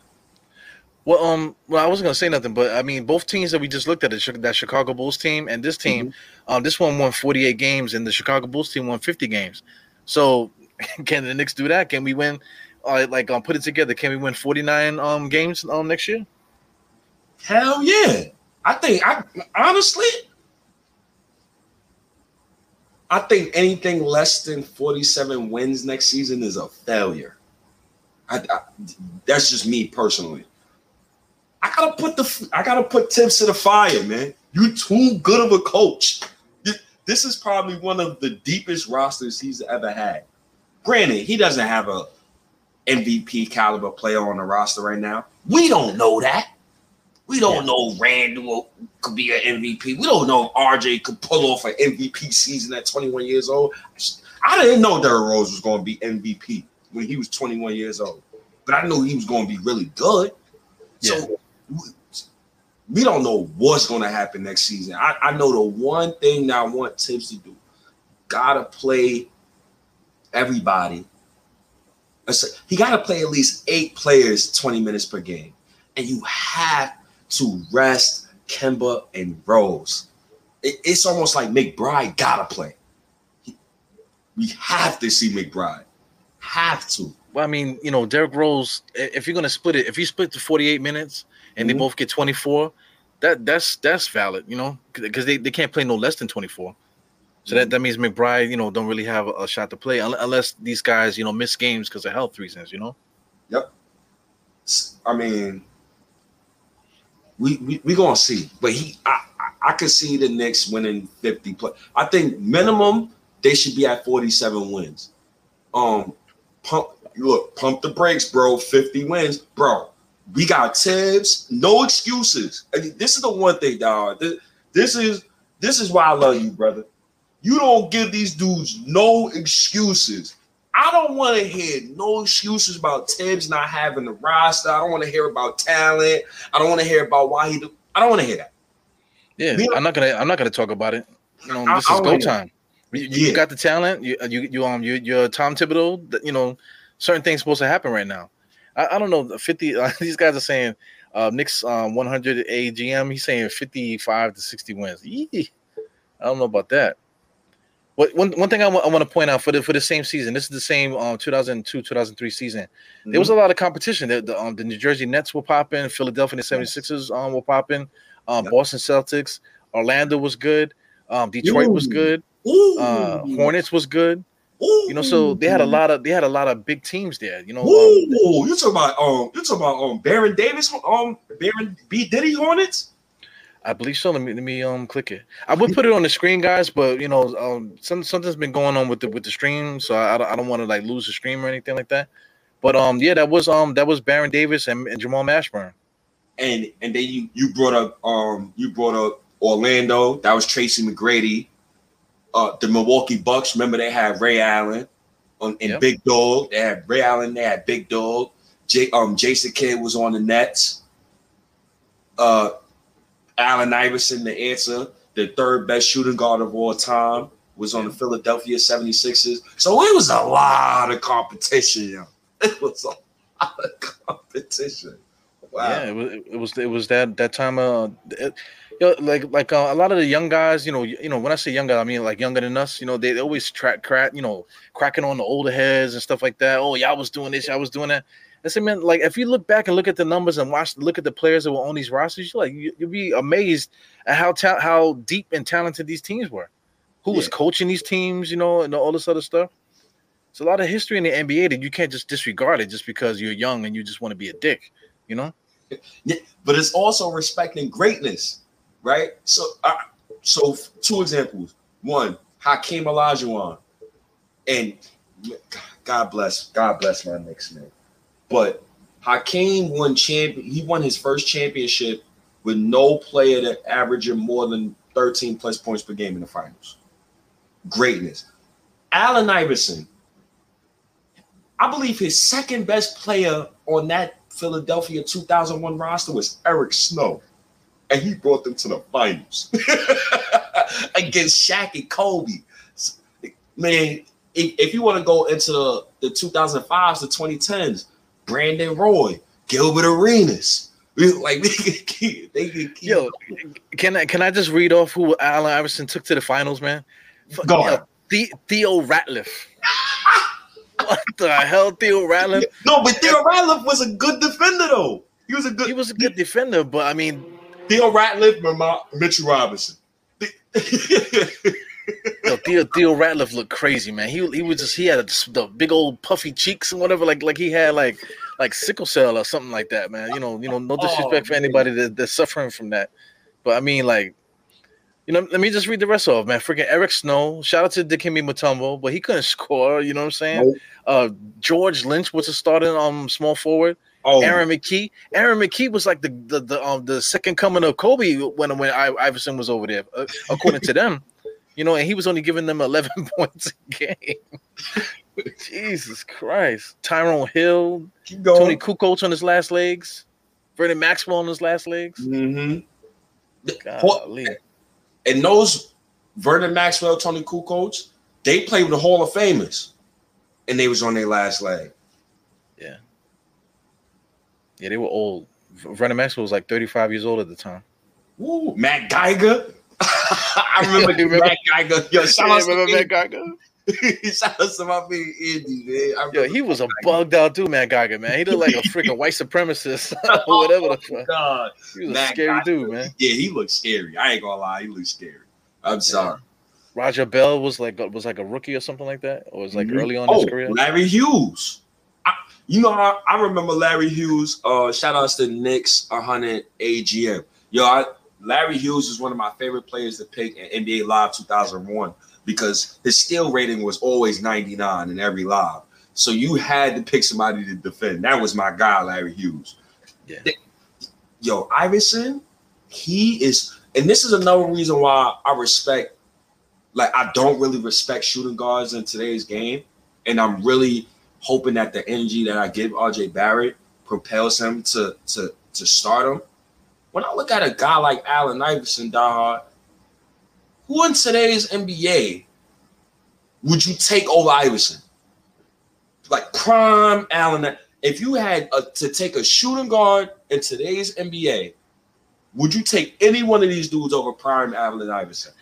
Well, um, well, I wasn't gonna say nothing, but I mean, both teams that we just looked at, the, that Chicago Bulls team and this team, um, this one won 48 games, and the Chicago Bulls team won 50 games. So, can the Knicks do that? Can we win uh, like um, put it together, can we win 49 um games um next year? Hell yeah. I think I honestly I think anything less than 47 wins next season is a failure. I, I, that's just me personally. I gotta put the I gotta put Thibs to the fire, man. You too good of a coach. This is probably one of the deepest rosters he's ever had. Granted, he doesn't have a MVP caliber player on the roster right now. We don't know that. We don't yeah. know Randle could be an MVP. We don't know RJ could pull off an MVP season at 21 years old. I didn't know Derrick Rose was going to be MVP when he was 21 years old, but I knew he was going to be really good. Yeah. So we don't know what's going to happen next season. I, I know the one thing that I want Thibs to do, gotta play everybody. He got to play at least eight players 20 minutes per game. And you have to rest Kemba and Rose. It, it's almost like McBride got to play. We have to see McBride. Have to. Well, I mean, you know, Derrick Rose, if you're going to split it, if you split the 48 minutes, and mm-hmm. they both get 24, that that's that's valid, you know, because they, they can't play no less than 24. So that, that means McBride, you know, don't really have a, shot to play unless these guys, you know, miss games because of health reasons, you know. Yep. I mean, we we we gonna see, but he, I, I, I could see the Knicks winning 50 play. I think minimum they should be at 47 wins. Um, pump look, pump the brakes, bro. 50 wins, bro. We got Thibs, no excuses. I mean, this is the one thing, dog. This, this is this is why I love you, brother. You don't give these dudes no excuses. I don't want to hear no excuses about Thibs not having the roster. I don't want to hear about talent. I don't want to hear about why he. Do, I don't want to hear that. Yeah, I'm not gonna. I'm not gonna talk about it. You know, this I, is I go time. You, you yeah. got the talent. You you you um you you're Tom Thibodeau. You know, certain things supposed to happen right now. I, I don't know. Fifty. Uh, these guys are saying uh, Knicks um 100 AGM. He's saying 55 to 60 wins. Yee. I don't know about that. What one one thing I, w- I want to point out for the for the same season. This is the same um 2002 2003 season. Mm-hmm. There was mm-hmm. a lot of competition. The, the, um, the New Jersey Nets were popping. Philadelphia 76ers um were popping. Um, yep. Boston Celtics. Orlando was good. Um, Detroit Ooh. was good. Uh, Hornets was good. Ooh. You know, so they had a lot of they had a lot of big teams there. You know, um, Ooh, um, you talking about um, you talking about um, Baron Davis, um, Baron B Diddy Hornets. I believe so. Let me let me um click it. I would put it on the screen, guys, but you know, um, some something's been going on with the with the stream, so I, I don't want to like lose the stream or anything like that. But um, yeah, that was um that was Baron Davis and, and Jamal Mashburn. And and then you you brought up um you brought up Orlando. That was Tracy McGrady. Uh, the Milwaukee Bucks. Remember they had Ray Allen on in yep. Big Dog. They had Ray Allen. They had Big Dog. J, um, Jason Kidd was on the Nets. Uh, Allen Iverson, the answer, the third best shooting guard of all time, was on the Philadelphia 76ers. So it was a lot of competition. It was a lot of competition. Wow. Yeah, it was it was it was that that time uh it, you know, like like uh, a lot of the young guys, you know, you know, when I say young guys, I mean like younger than us. You know, they, they always track crack, you know, cracking on the older heads and stuff like that. Oh, y'all was doing this, y'all was doing that. I said, man, like if you look back and look at the numbers and watch, look at the players that were on these rosters, you like you, will be amazed at how ta- how deep and talented these teams were. Who yeah. was coaching these teams, you know, and all this other stuff. It's a lot of history in the NBA that you can't just disregard it just because you're young and you just want to be a dick, you know. Yeah, but it's also respecting greatness, right? So, uh, so two examples. One, Hakeem Olajuwon, and God bless, God bless my Knicks, man. But Hakeem won champ. He won his first championship with no player that averaging more than 13 plus points per game in the finals. Greatness. Allen Iverson. I believe his second best player on that Philadelphia 2001 roster was Eric Snow, and he brought them to the finals against Shaq and Kobe. Man, if, if you want to go into the, the 2005s, the 2010s, Brandon Roy, Gilbert Arenas. Like they could keep, they could keep. Yo, can I can I just read off who Allen Iverson took to the finals, man? Go on. The, Theo Ratliff. what the hell, Theo Ratliff? No, but Theo Ratliff was a good defender though. He was a good. He was a good defender, but I mean, Theo Ratliff, Mitchell Robinson. Yo, Theo Theo Ratliff looked crazy, man. He he was just he had a, the big old puffy cheeks and whatever, like like he had like like sickle cell or something like that, man. You know, you know, no disrespect oh, for anybody that, that's suffering from that, but I mean, like, you know, let me just read the rest of it, man. Freaking Eric Snow, shout out to Dikembe Mutombo, but he couldn't score. You know what I'm saying? Nope. Uh, George Lynch was a starting um small forward. Oh. Aaron McKie. Aaron McKie was like the the the, um, the second coming of Kobe when when Iverson was over there, uh, according to them. You know, and he was only giving them 11 points a game. Jesus Christ. Tyrone Hill, Toni Kukoc on his last legs, Vernon Maxwell on his last legs. Mm-hmm. And those Vernon Maxwell, Toni Kukoc, they played with the Hall of Famers, and they was on their last leg. Yeah. Yeah, they were old. Vernon Maxwell was like 35 years old at the time. Matt Geiger. I remember, remember Matt Geiger. Yo, shout out to Matt Geiger. Shout out to my man Andy, man. Yo, he was a bugged out dude, Matt Geiger, man. He looked like a freaking white supremacist or whatever the fuck. God. He was Matt a scary Geiger. dude, man. Yeah, he looked scary. I ain't gonna lie, he looked scary. I'm sorry. Raja Bell was like was like a rookie or something like that, or was like mm-hmm. early on oh, his career. Larry Hughes. You know, I, I remember Larry Hughes. Uh, shout outs to Knicks 100 AGM. Yo, I, Larry Hughes is one of my favorite players to pick in NBA Live 2001 because his steal rating was always 99 in every live. So you had to pick somebody to defend. That was my guy, Larry Hughes. Yeah. Yo, Iverson, he is, and this is another reason why I respect, like, I don't really respect shooting guards in today's game. And I'm really hoping that the energy that I give RJ Barrett propels him to to to stardom. When I look at a guy like Allen Iverson, dog, who in today's NBA would you take over Iverson? Like prime Allen. If you had a, to take a shooting guard in today's NBA, would you take any one of these dudes over prime Allen Iverson?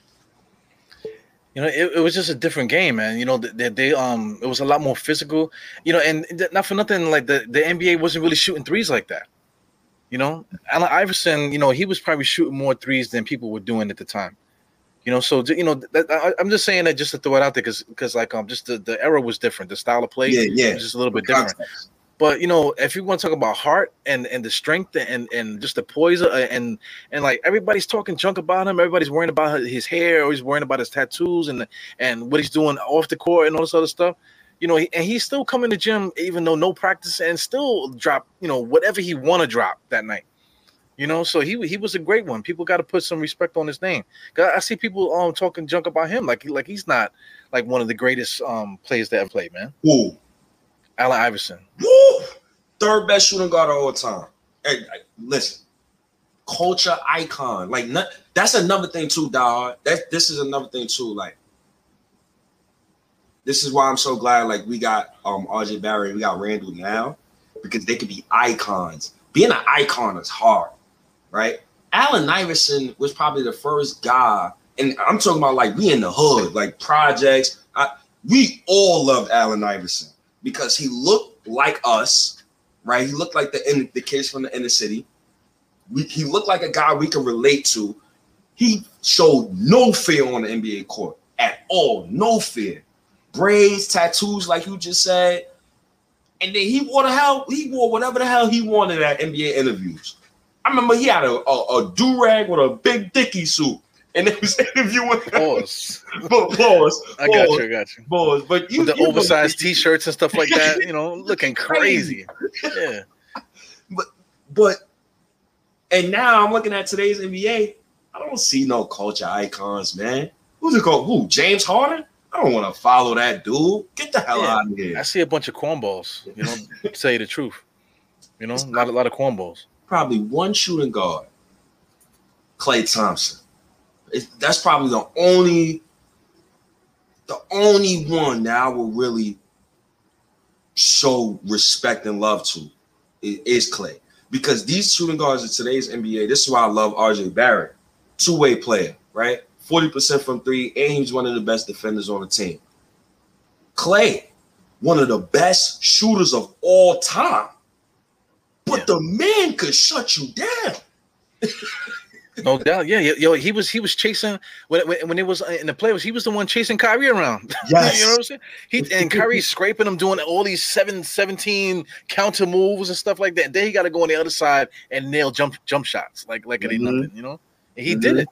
You know, it, it, was just a different game, man. You know, they, they, um, it was a lot more physical. You know, and not for nothing, like the the NBA wasn't really shooting threes like that. You know, Allen Iverson, you know, he was probably shooting more threes than people were doing at the time. You know, so you know, that, I, am just saying that just to throw it out there because because like um, just the, the era was different, the style of play, yeah, yeah, was just a little bit different. But you know, if you want to talk about heart and and the strength and and just the poise uh, and and like everybody's talking junk about him, everybody's worrying about his hair, or he's worrying about his tattoos and and what he's doing off the court and all this other stuff. You know, and he's still coming to gym even though no practice and still drop you know whatever he want to drop that night. You know, so he he was a great one. People got to put some respect on his name. I see people um talking junk about him, like like he's not like one of the greatest um players that ever played, man. Who? Allen Iverson. Woo! Third best shooting guard of all time. Hey, listen, culture icon. Like not, that's another thing too, dog. That this is another thing too. Like this is why I'm so glad. Like we got um RJ Barry, we got Randle now, because they could be icons. Being an icon is hard right? Allen Iverson was probably the first guy, and I'm talking about like we in the hood, like projects. I, we all loved Allen Iverson because he looked like us, right? He looked like the the kids from the inner city. We, he looked like a guy we could relate to. He showed no fear on the NBA court at all, no fear. Braids, tattoos, like you just said, and then he wore the hell he wore whatever the hell he wanted at NBA interviews. I remember he had a, a, a do rag with a big dicky suit. And it was interviewing pause. but pause. I got you, I got you. Pause. But you with the you oversized know, t-shirts and stuff like that, you know, looking crazy. Yeah. But but and now I'm looking at today's NBA. I don't see no culture icons, man. Who's it called? Who? James Harden? I don't want to follow that dude. Get the hell yeah, out of here. I see a bunch of cornballs. You know, say the truth. You know, a lot, a lot of cornballs probably one shooting guard, Klay Thompson. It, that's probably the only, the only one that I will really show respect and love to is Klay. Because these shooting guards in today's NBA, this is why I love RJ Barrett, two-way player, right? 40% from three, and he's one of the best defenders on the team. Klay, one of the best shooters of all time. But yeah. the man could shut you down. no doubt, yeah, yo, he was he was chasing when when, when it was in the playoffs. He was the one chasing Kyrie around. Yes, you know what I'm saying. He and Kyrie scraping him, doing all these seven, 17 counter moves and stuff like that. Then he got to go on the other side and nail jump jump shots like like it ain't mm-hmm. nothing, you know. And he mm-hmm. did it.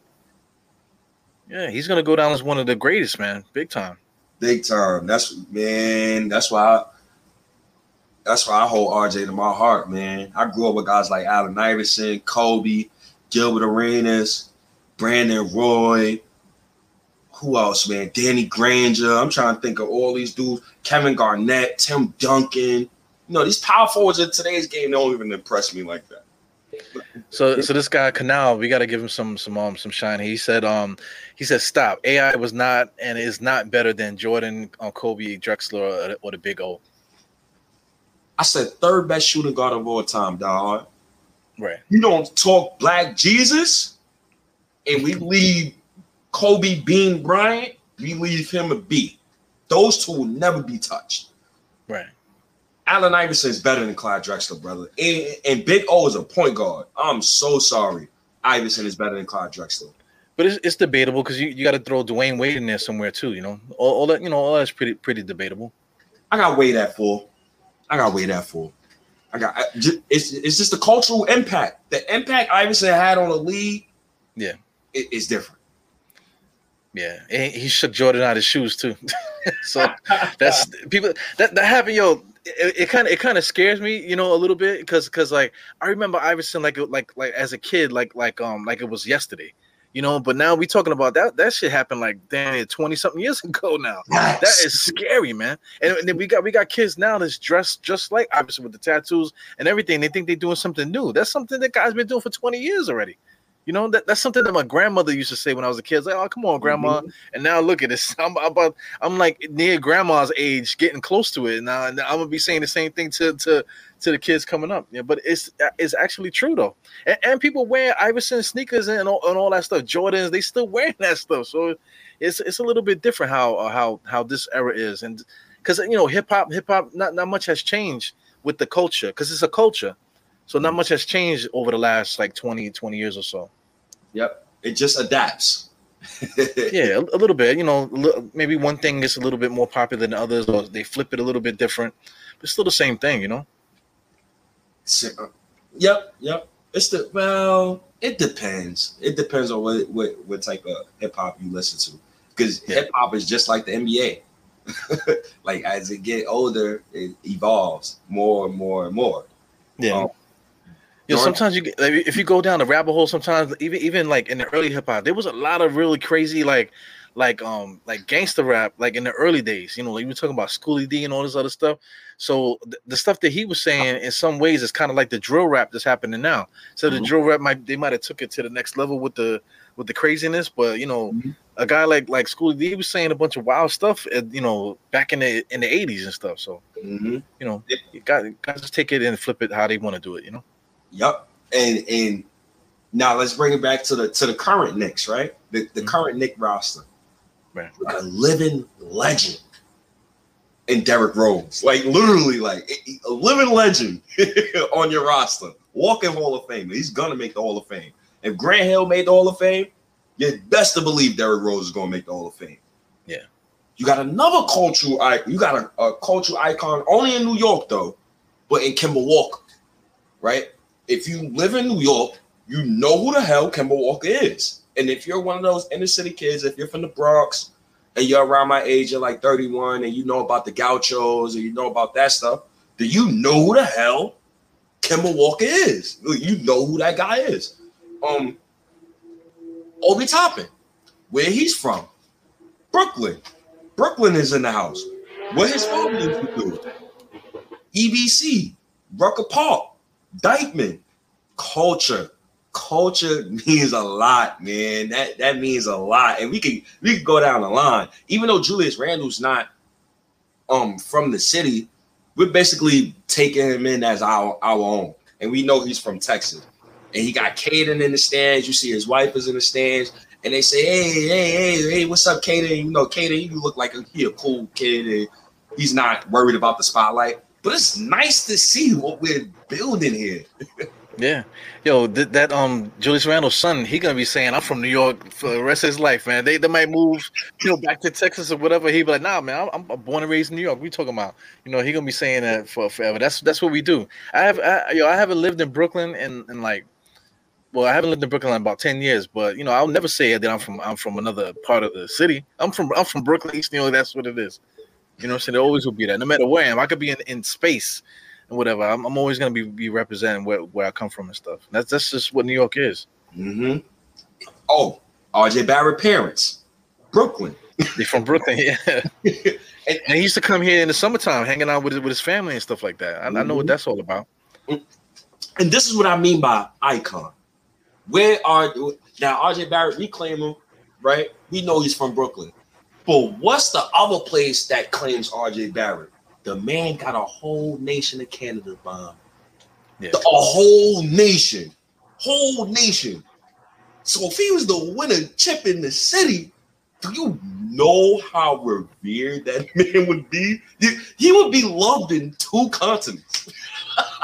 Yeah, he's gonna go down as one of the greatest, man, big time. Big time. That's man. That's why. I, that's why I hold RJ to my heart, man. I grew up with guys like Allen Iverson, Kobe, Gilbert Arenas, Brandon Roy. Who else, man? Danny Granger. I'm trying to think of all these dudes. Kevin Garnett, Tim Duncan. You know, these power forwards in today's game don't even impress me like that. So, so this guy Canal, we got to give him some some um some shine. He said um he said stop. AI was not and is not better than Jordan, um, Kobe, Drexler, or, or the Big O. I said third best shooting guard of all time, dog. Right. You don't talk Black Jesus, and we leave Kobe Bean Bryant. We leave him a B. Those two will never be touched. Right. Allen Iverson is better than Clyde Drexler, brother. And, and Big O is a point guard. I'm so sorry. Iverson is better than Clyde Drexler. But it's, it's debatable because you, you got to throw Dwyane Wade in there somewhere too. You know, all, all, that you know, all that's pretty pretty debatable. I got Wade at four. I got Wade at four. I got it's it's just the cultural impact. The impact Iverson had on the league, yeah, it, it's different. Yeah, and he shook Jordan out of his shoes too. so that's people that that happened, yo it kind of it kind of scares me, you know, a little bit because because like I remember Iverson like like like as a kid like like um like it was yesterday, you know. But now we talking about that that shit happened like damn twenty something years ago now. Nice. That is scary, man. And, and, then we got we got kids now that's dressed just like obviously with the tattoos and everything. They think they're doing something new. That's something that guys been doing for twenty years already. You know, that, that's something that my grandmother used to say when I was a kid. like, oh, come on, grandma. Mm-hmm. And now look at this. I'm about I'm like near grandma's age, getting close to it. Now, I'm gonna be saying the same thing to to to the kids coming up. Yeah, but it's it's actually true though. And, and people wear Iverson sneakers and all, and all that stuff. Jordans, they still wearing that stuff. So it's it's a little bit different how uh, how how this era is. And because you know, hip hop, hip hop, not, not much has changed with the culture, because it's a culture. So not much has changed over the last like 20, 20 years or so. Yep. It just adapts. yeah, a, little bit. You know, maybe one thing is a little bit more popular than others, or they flip it a little bit different. But still the same thing, you know. Uh, yep, yep. It's the well. It depends. It depends on what what, what type of hip hop you listen to, because yeah. hip hop is just like the NBA. like as it get older, it evolves more and more and more. Yeah. Um, you know, sometimes you like, if you go down the rabbit hole, sometimes even even like in the early hip hop, there was a lot of really crazy like like um like gangster rap like in the early days. You know, like we were talking about Schoolly D and all this other stuff. So th- the stuff that he was saying in some ways is kind of like the drill rap that's happening now. So mm-hmm. the drill rap might they might have took it to the next level with the with the craziness, but you know, mm-hmm. a guy like like Schoolly D was saying a bunch of wild stuff, at, you know, back in the in the eighties and stuff. So mm-hmm. you know, you got guys just take it and flip it how they want to do it. You know. Yep. And and now let's bring it back to the to the current Knicks, right? The the mm-hmm. current Knick roster. Right. A living legend in Derrick Rose. Like literally like a living legend on your roster. Walking Hall of Fame. He's gonna make the Hall of Fame. If Grant Hill made the Hall of Fame, you best to believe Derrick Rose is gonna make the Hall of Fame. Yeah. You got another cultural icon. You got a, a cultural icon only in New York though, but in Kemba Walker, right? If you live in New York, you know who the hell Kemba Walker is. And if you're one of those inner city kids, if you're from the Bronx and you're around my age, you're like 31 and you know about the gauchos and you know about that stuff, do you know who the hell Kemba Walker is? You know who that guy is. Um, Obi Toppin, where he's from, Brooklyn. Brooklyn is in the house. What his family do. EBC, Rucker Park. Dyckman, culture. Culture means a lot, man. That that means a lot. And we can we can go down the line. Even though Julius Randle's not um from the city, we're basically taking him in as our, our own. And we know he's from Texas. And he got Kyden in the stands. You see his wife is in the stands. And they say, hey, hey, hey, hey, what's up, Kyden? You know, Kyden, you look like a, he a cool kid. And he's not worried about the spotlight. But it's nice to see what we're building here. Yeah, yo, th- that um Julius Randle's son, he gonna be saying, "I'm from New York for the rest of his life, man." They they might move, you know, back to Texas or whatever. He be like, "Nah, man, I'm, I'm born and raised in New York." We talking about, you know, he gonna be saying that for forever. That's that's what we do. I have, I, yo, I haven't lived in Brooklyn and and like, well, I haven't lived in Brooklyn in about ten years, but you know, I'll never say that I'm from I'm from another part of the city. I'm from I'm from Brooklyn, East New York. That's what it is. You know, what I'm saying it always will be that, no matter where I am. I could be in in space and whatever. I'm, I'm always gonna be, be representing where, where I come from and stuff. That's that's just what New York is. Mm-hmm. Oh, RJ Barrett parents, Brooklyn. They from Brooklyn, yeah. and, and, he used to come here in the summertime, hanging out with with his family and stuff like that. I, mm-hmm. I know what mm-hmm. that's all about. And this is what I mean by icon. Where are now RJ Barrett? We claim him, right? We know he's from Brooklyn. But what's the other place that claims RJ Barrett? The man got a whole nation of Canada bomb. Yeah. a whole nation. Whole nation. So if he was the winner chip in the city, do you know how revered that man would be? He would be loved in two continents.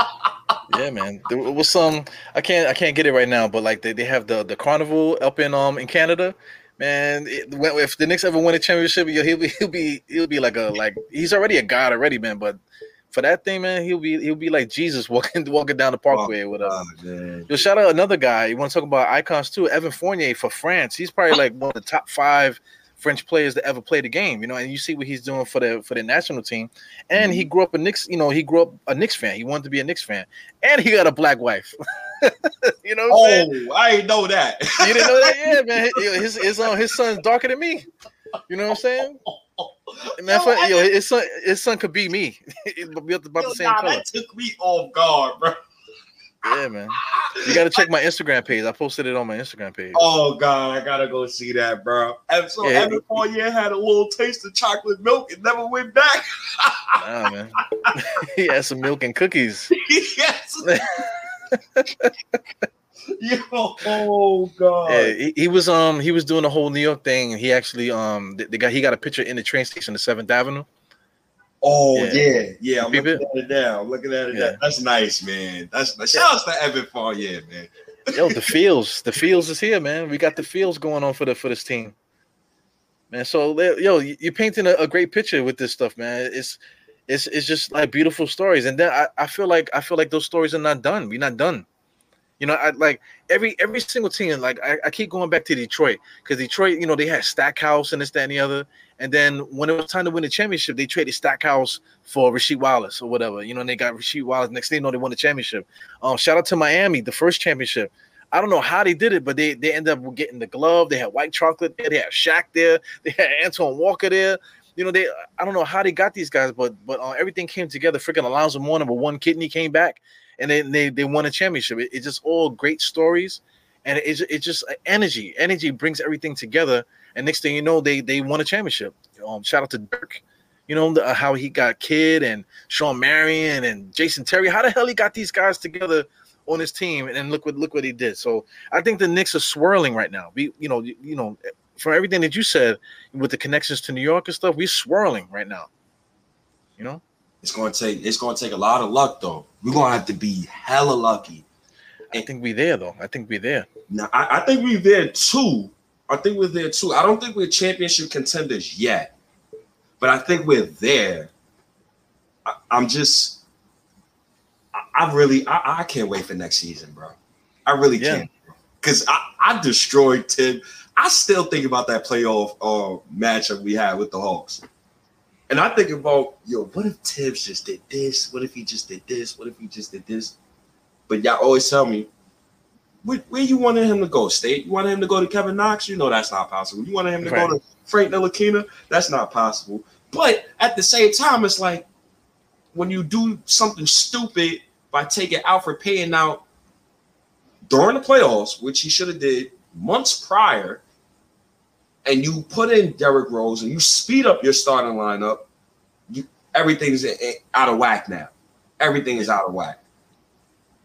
yeah, man. There was some I can't I can't get it right now, but like they, they have the the carnival up in um in Canada, man, if the Knicks ever win a championship, he'll be he'll be he'll be like a like he's already a god already, man. But for that thing, man, he'll be he'll be like Jesus walking walking down the oh, parkway oh, with us. Yo, shout out another guy. You want to talk about icons too? Evan Fournier for France. He's probably like one of the top five French players to ever play the game. You know, and you see what he's doing for the for the national team. And he mm-hmm. grew up a Knicks. You know, he grew up a Knicks fan. He wanted to be a Knicks fan, and he got a black wife. you know. oh, saying? I didn't know that. you didn't know that? Yeah, man. His his um, his son's darker than me. You know what I'm saying? Man, yo, yo, his son, his son could be me. about yo, the same nah, color. That took me off guard, bro. Yeah, man. You got to check my Instagram page. I posted it on my Instagram page. Oh God, I gotta go see that, bro. And so yeah. Evan Fournier had a little taste of chocolate milk and never went back. nah, man. he had some milk and cookies. yes. Yo, oh god. Yeah, he, he, was um he was doing the whole New York thing. He actually um the, the guy he got a picture in the train station, the Seventh Avenue. Oh yeah, yeah. yeah I'm looking at it now. I'm looking at it. Yeah. That's nice, man. That's nice. Shout out to Evan Fournier, man. Yo, the feels, the feels is here, man. We got the feels going on for the for this team, man. So yo, you're painting a, a great picture with this stuff, man. It's it's it's just like beautiful stories. And then I, I feel like I feel like those stories are not done. We're not done. You know, I like every every single team. Like I, I keep going back to Detroit because Detroit, you know, they had Stackhouse and this, that, and the other. And then when it was time to win the championship, they traded Stackhouse for Rasheed Wallace or whatever. You know, and they got Rasheed Wallace. Next thing you know, they won the championship. Um, shout out to Miami, the first championship. I don't know how they did it, but they they ended up getting the glove. They had white chocolate there. They had Shaq there. They had Antoine Walker there you know, they I don't know how they got these guys, but but uh, everything came together. Freaking Alonzo Mourning with one kidney came back, and then they they won a championship. It, it's just all great stories, and it's it just energy. Energy brings everything together, and next thing you know, they they won a championship. Um, shout out to Dirk. You know the, how he got Kidd and Shawn Marion and Jason Terry. How the hell he got these guys together on his team? And look what look what he did. So I think the Knicks are swirling right now. We you know you know from everything that you said with the connections to New York and stuff, we're swirling right now. You know, it's going to take it's to take a lot of luck though. We're going to have to be hella lucky. I think we're there though. I think we're there. Now I, I think we're there too. I think we're there too. I don't think we're championship contenders yet, but I think we're there. I, am just, I, I really, I, I, can't wait for next season, bro. I really yeah. can't, because I, I destroyed Tim. I still think about that playoff uh, matchup we had with the Hawks. And I think about, yo, what if Thibs just did this? What if he just did this? What if he just did this? But y'all always tell me, where, where you wanted him to go? State? You wanted him to go to Kevin Knox? You know that's not possible. You wanted him to right. go to Frank Ntilikina? That's not possible. But at the same time, it's like when you do something stupid by taking Elfrid Payton out during the playoffs, which he should have did months prior, and you put in Derrick Rose and you speed up your starting lineup, you, everything's out of whack now. Everything is out of whack.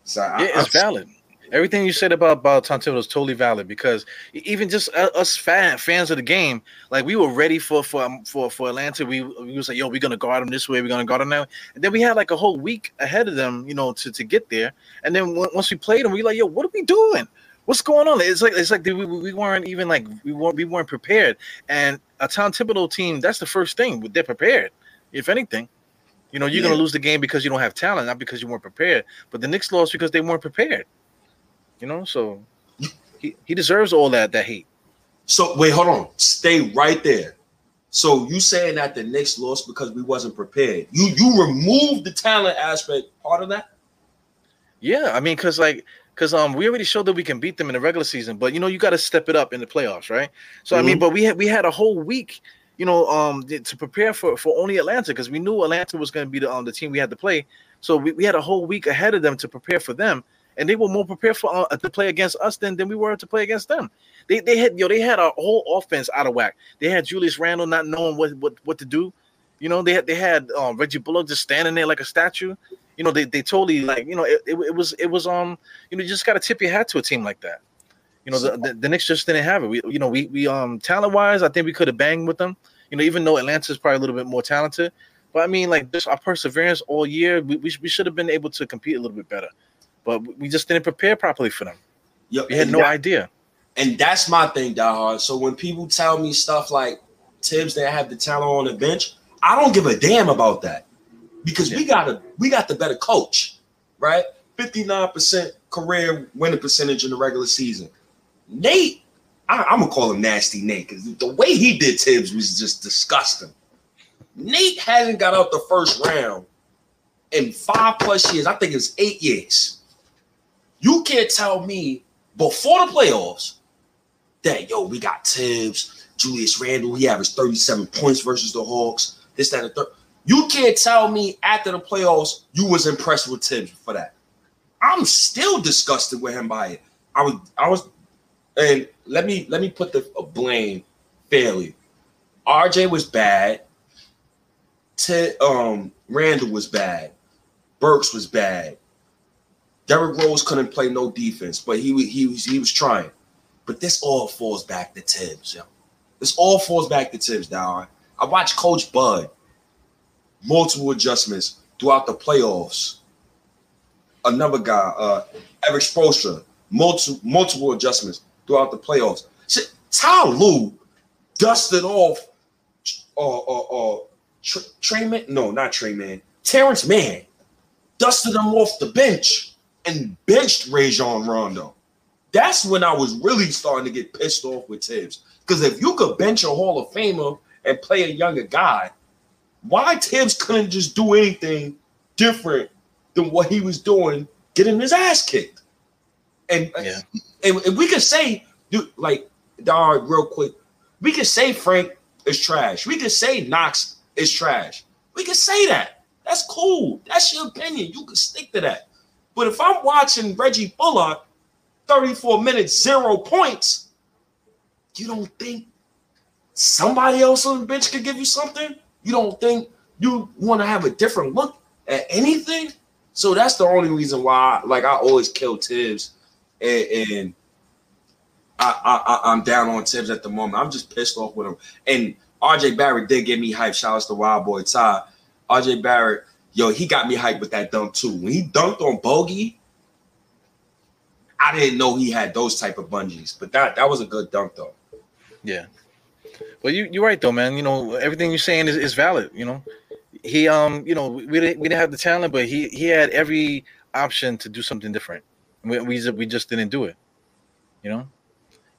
So yeah, I, it's I'm, valid. Everything you said about about Thibodeau is totally valid because even just us fan, fans of the game, like we were ready for for um, for for Atlanta. We we was like, yo, we're gonna guard them this way, we're gonna guard them now. And then we had like a whole week ahead of them, you know, to to get there. And then once we played them, we were like, yo, what are we doing? What's going on? It's like it's like we, we weren't even like we weren't we weren't prepared. And a Tom Thibodeau team, that's the first thing they're prepared. If anything, you know, you're yeah. gonna lose the game because you don't have talent, not because you weren't prepared. But the Knicks lost because they weren't prepared. You know, so he, he deserves all that that hate. So wait, hold on. Stay right there. So you saying that the Knicks lost because we wasn't prepared? You you removed the talent aspect part of that? Yeah, I mean, cause like, cause um, we already showed that we can beat them in the regular season, but you know, you got to step it up in the playoffs, right? So mm-hmm. I mean, mm-hmm. but we had we had a whole week, you know, um, to prepare for for only Atlanta because we knew Atlanta was going to be the um the team we had to play. So we, we had a whole week ahead of them to prepare for them and they were more prepared for uh, to play against us than, than we were to play against them. They they had yo they had a whole offense out of whack. They had Julius Randle not knowing what what, what to do. You know they had they had um, Reggie Bullock just standing there like a statue. You know they, they totally like you know it, it, it was it was um you know you just got to tip your hat to a team like that. You know the, the, the Knicks just didn't have it. We you know we we um talent wise I think we could have banged with them. You know even though Atlanta's probably a little bit more talented, but I mean like just our perseverance all year we we, we should have been able to compete a little bit better but we just didn't prepare properly for them. Yep, we had no that, idea. And that's my thing, diehard. So when people tell me stuff like Thibs they have the talent on the bench, I don't give a damn about that because yeah. we got a we got the better coach, right? Fifty nine percent career winning percentage in the regular season. Nate, I, am gonna call him Nasty Nate because the way he did Thibs was just disgusting. Nate hasn't got out the first round in five plus years. I think it's eight years. You can't tell me before the playoffs that yo, we got Thibs, Julius Randle, he averaged 37 points versus the Hawks, this, that, and third. You can't tell me after the playoffs you was impressed with Thibs for that. I'm still disgusted with him by it. I was, I was, and let me let me put the blame fairly. RJ was bad. Ted, um, Randle was bad. Burks was bad. Derrick Rose couldn't play no defense, but he he was he was trying. But this all falls back to Thibs. yo. This all falls back to Thibs, now. I watched Coach Bud multiple adjustments throughout the playoffs. Another guy, uh, Erik Spoelstra, multiple multiple adjustments throughout the playoffs. Shit, Ty Lue dusted off uh, uh, uh, Trey Man, no, not Trey Man, Terance Mann dusted him off the bench and benched Rajon Rondo. That's when I was really starting to get pissed off with Thibs. Because if you could bench a Hall of Famer and play a younger guy, why Thibs couldn't just do anything different than what he was doing, getting his ass kicked? And, uh, yeah. and, and we could say, dude, like, dog, real quick, we could say Frank is trash. We could say Knox is trash. We could say that. That's cool. That's your opinion. You can stick to that. But if I'm watching Reggie Bullock, 34 minutes, zero points, you don't think somebody else on the bench could give you something? You don't think you want to have a different look at anything? So that's the only reason why, like, I always kill Thibs, and, and I, I, am down on Thibs at the moment. I'm just pissed off with him. And RJ Barrett did get me hype. Shout out to Wild Boy Ty. RJ Barrett yo, he got me hyped with that dunk too. When he dunked on Bogey, I didn't know he had those type of bungees, but that that was a good dunk though. Yeah. Well, you you're right though, man. You know everything you're saying is, is valid. You know, he um you know we didn't we didn't have the talent, but he he had every option to do something different. We we, we just didn't do it. You know.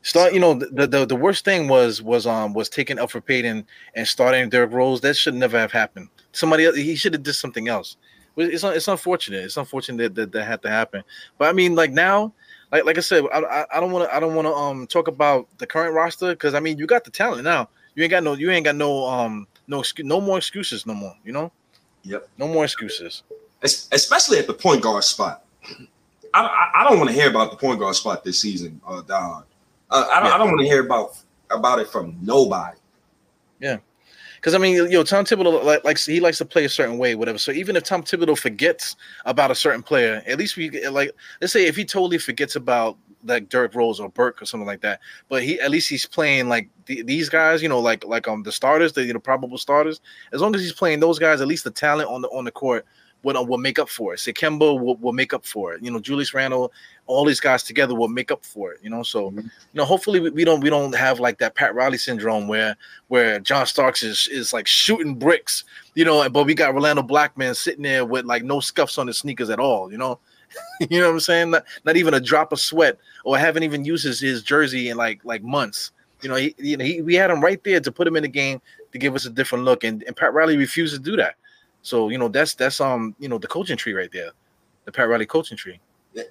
Start, you know, the, the the worst thing was was um was taking Elfrid Payton and starting Derrick Rose. That should never have happened somebody else. He should have did something else. It's it's unfortunate. It's unfortunate that, that that had to happen. But I mean, like now, like like I said, I I don't want to I don't want to um talk about the current roster because I mean you got the talent now. You ain't got no you ain't got no um no no more excuses no more. You know. Yep. No more excuses. Especially at the point guard spot. I, I, don't want to hear about the point guard spot this season, uh, Don. Uh, I don't, yeah. I don't want to hear about about it from nobody. Yeah. Because I mean, you know, Tom Thibodeau like, likes he likes to play a certain way, whatever. So even if Tom Thibodeau forgets about a certain player, at least we like let's say if he totally forgets about like Derrick Rose or Burke or something like that, but he at least he's playing like the, these guys, you know, like like um the starters, the you know probable starters. As long as he's playing those guys, at least the talent on the on the court will, will make up for it. Sekemba will, will make up for it. You know, Julius Randle, all these guys together will make up for it. You know, so mm-hmm. you know, hopefully we, we, don't we don't have like that Pat Riley syndrome where where John Starks is is like shooting bricks. You know, but we got Rolando Blackman sitting there with like no scuffs on his sneakers at all. You know. you know what I'm saying? Not, not even a drop of sweat, or haven't even used his, his jersey in like like months. You know, he, you know, he, we had him right there to put him in the game to give us a different look, and, and Pat Riley refused to do that. So you know that's that's um you know the coaching tree right there, the Pat Riley coaching tree.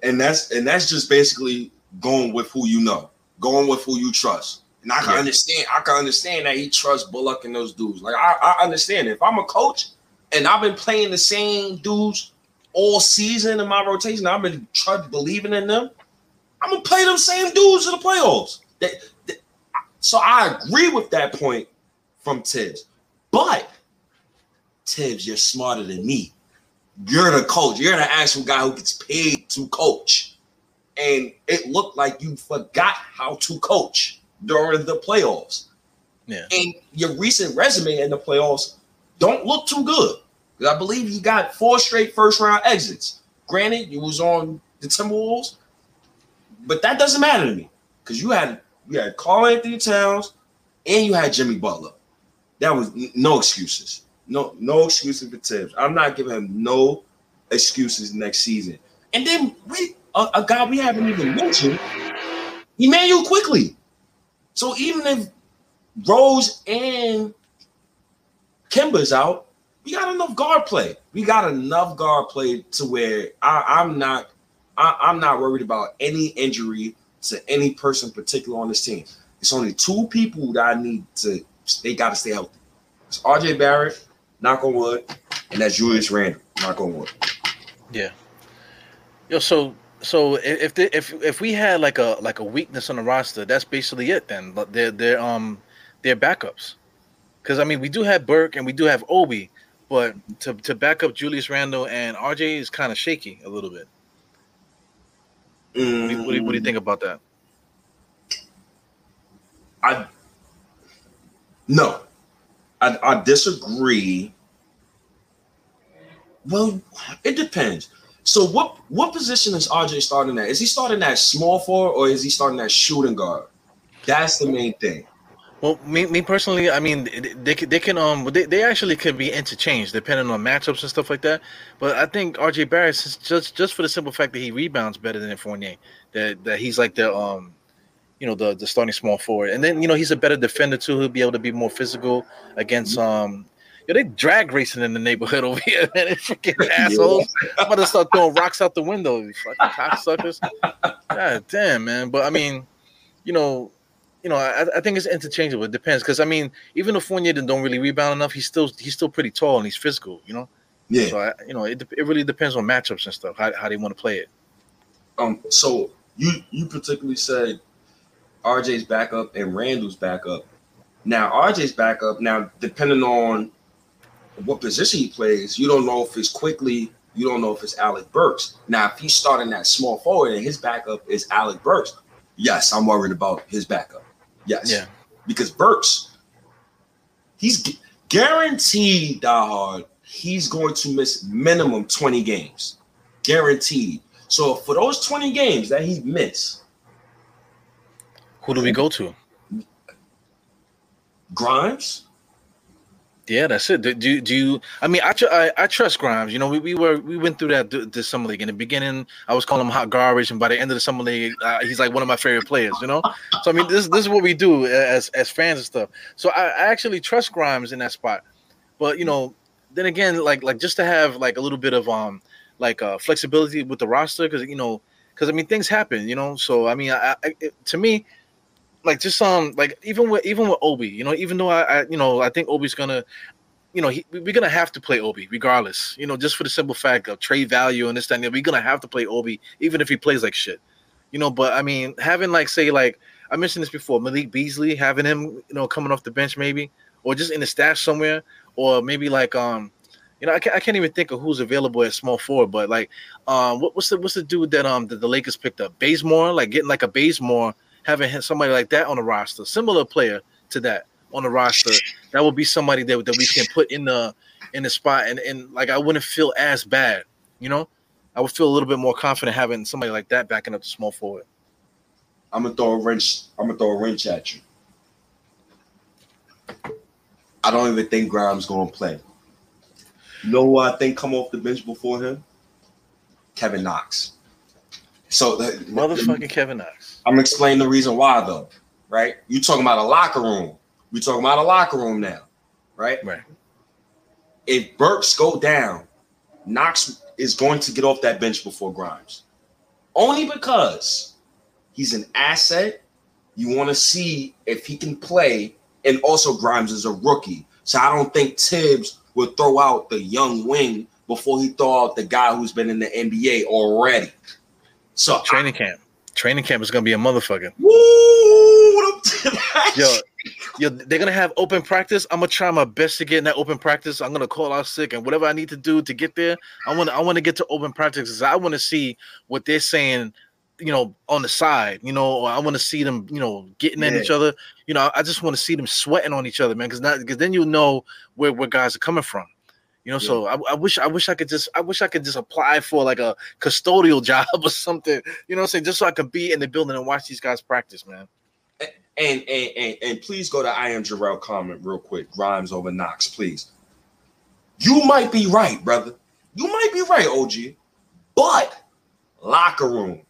And that's and that's just basically going with who you know, going with who you trust. And I can yeah. understand, I can understand that he trusts Bullock and those dudes. Like I, I understand if I'm a coach and I've been playing the same dudes all season in my rotation, I've been trust believing in them. I'm gonna play them same dudes in the playoffs. That, that, so I agree with that point from Thibs, but Thibs, you're smarter than me. You're the coach. You're the actual guy who gets paid to coach. And it looked like you forgot how to coach during the playoffs. Yeah. And your recent resume in the playoffs don't look too good. Because I believe you got four straight first round exits. Granted, you was on the Timberwolves, but that doesn't matter to me. Because you had you had Karl-Anthony Towns and you had Jimmy Butler. That was no excuses. No, no excuses for Thibs. I'm not giving him no excuses next season. And then we a, a guy we haven't even mentioned, Immanuel Quickley. So even if Rose and Kemba's out, we got enough guard play. We got enough guard play to where I, am not I, I'm not worried about any injury to any person particular on this team. It's only two people that I need to they got to stay healthy. It's RJ Barrett knock on wood, and that's Julius Randle, knock on wood. Yeah. Yo, so so if the, if if we had like a like a weakness on the roster, that's basically it. Then they're they're um they're backups, because I mean we do have Burke and we do have Obi, but to to back up Julius Randle and RJ is kind of shaky a little bit. Mm. What, do you, what, do you, what do you think about that? I no, I, I disagree. Well, it depends. So what what position is RJ starting at? Is he starting at small forward or is he starting at shooting guard? That's the main thing. Well, me, me personally, I mean, they, they can um they, they actually can be interchanged depending on matchups and stuff like that. But I think RJ Barrett is just just for the simple fact that he rebounds better than Fournier, that that he's like the um you know the the starting small forward, and then you know he's a better defender too. He'll be able to be more physical against mm-hmm. um. Yo, they drag racing in the neighborhood over here, man. They freaking assholes. I'm about to start throwing rocks out the window, you fucking cocksuckers. God damn, man. But I mean, you know, you know, I, I think it's interchangeable. It depends because I mean, even if Fournier don't really rebound enough, he's still he's still pretty tall and he's physical. You know. Yeah. So I, you know, it, it really depends on matchups and stuff. How, how they want to play it. Um. So you you particularly said RJ's backup and Randle's backup. Now RJ's backup. Now depending on what position he plays, you don't know if it's Quickley, You don't know if it's Alec Burks. Now, if he's starting that small forward and his backup is Alec Burks, yes, I'm worried about his backup. Yes. Yeah. Because Burks, he's guaranteed, diehard, he's going to miss minimum 20 games. Guaranteed. So for those 20 games that he missed, who do we go to? Grimes. Yeah, that's it. Do, do, do you? I mean, I, I, I trust Grimes. You know, we, we were we went through that this summer league. In the beginning, I was calling him hot garbage, and by the end of the summer league, uh, he's like one of my favorite players. You know, so I mean, this this is what we do as as fans and stuff. So I, I actually trust Grimes in that spot. But you know, then again, like like just to have like a little bit of um like uh flexibility with the roster because you know because I mean things happen. You know, so I mean, I, I it, to me like just um like even with even with Obi, you know, even though I, I you know I think Obi's gonna, you know, he, we're gonna have to play Obi regardless, you know, just for the simple fact of trade value and this that, and we're gonna have to play Obi even if he plays like shit, you know. But I mean, having like say like I mentioned this before, Malik Beasley, having him you know coming off the bench maybe, or just in the stash somewhere, or maybe like um, you know, I can't, I can't even think of who's available at small forward, but like um, what, what's the what's the dude that um that the Lakers picked up? Bazemore, like getting like a Bazemore, having somebody like that on the roster, similar player to that on the roster, that would be somebody that, that we can put in the in the spot, and and like I wouldn't feel as bad, you know. I would feel a little bit more confident having somebody like that backing up the small forward. I'm gonna throw a wrench. I'm gonna throw a wrench at you. I don't even think Grimes gonna play. You know who I think come off the bench before him? Kevin Knox. So the, motherfucking Kevin Knox. I'm gonna explain the reason why though, right? You talking about a locker room. We talking about a locker room now, right? Right. If Burks go down, Knox is going to get off that bench before Grimes. Only because he's an asset. You want to see if he can play, and also Grimes is a rookie. So I don't think Thibs would throw out the young wing before he throw out the guy who's been in the NBA already. So training I, camp. Training camp is gonna be a motherfucker. Woo! Yo, yo, they're gonna have open practice. I'm gonna try my best to get in that open practice. I'm gonna call out sick and whatever I need to do to get there. I want to I want to get to open practice because I want to see what they're saying. You know, on the side. You know, I want to see them. You know, getting yeah. at each other. You know, I just want to see them sweating on each other, man. Because not because then you know where where guys are coming from. You know, yeah. so I, I, wish I wish I could just I wish I could just apply for like a custodial job or something. You know I'm saying? Just so I could be in the building and watch these guys practice, man. And and and, and please go to I am Jarrell comment real quick. Grimes over Knox, please. You might be right, brother. You might be right, OG. But locker room.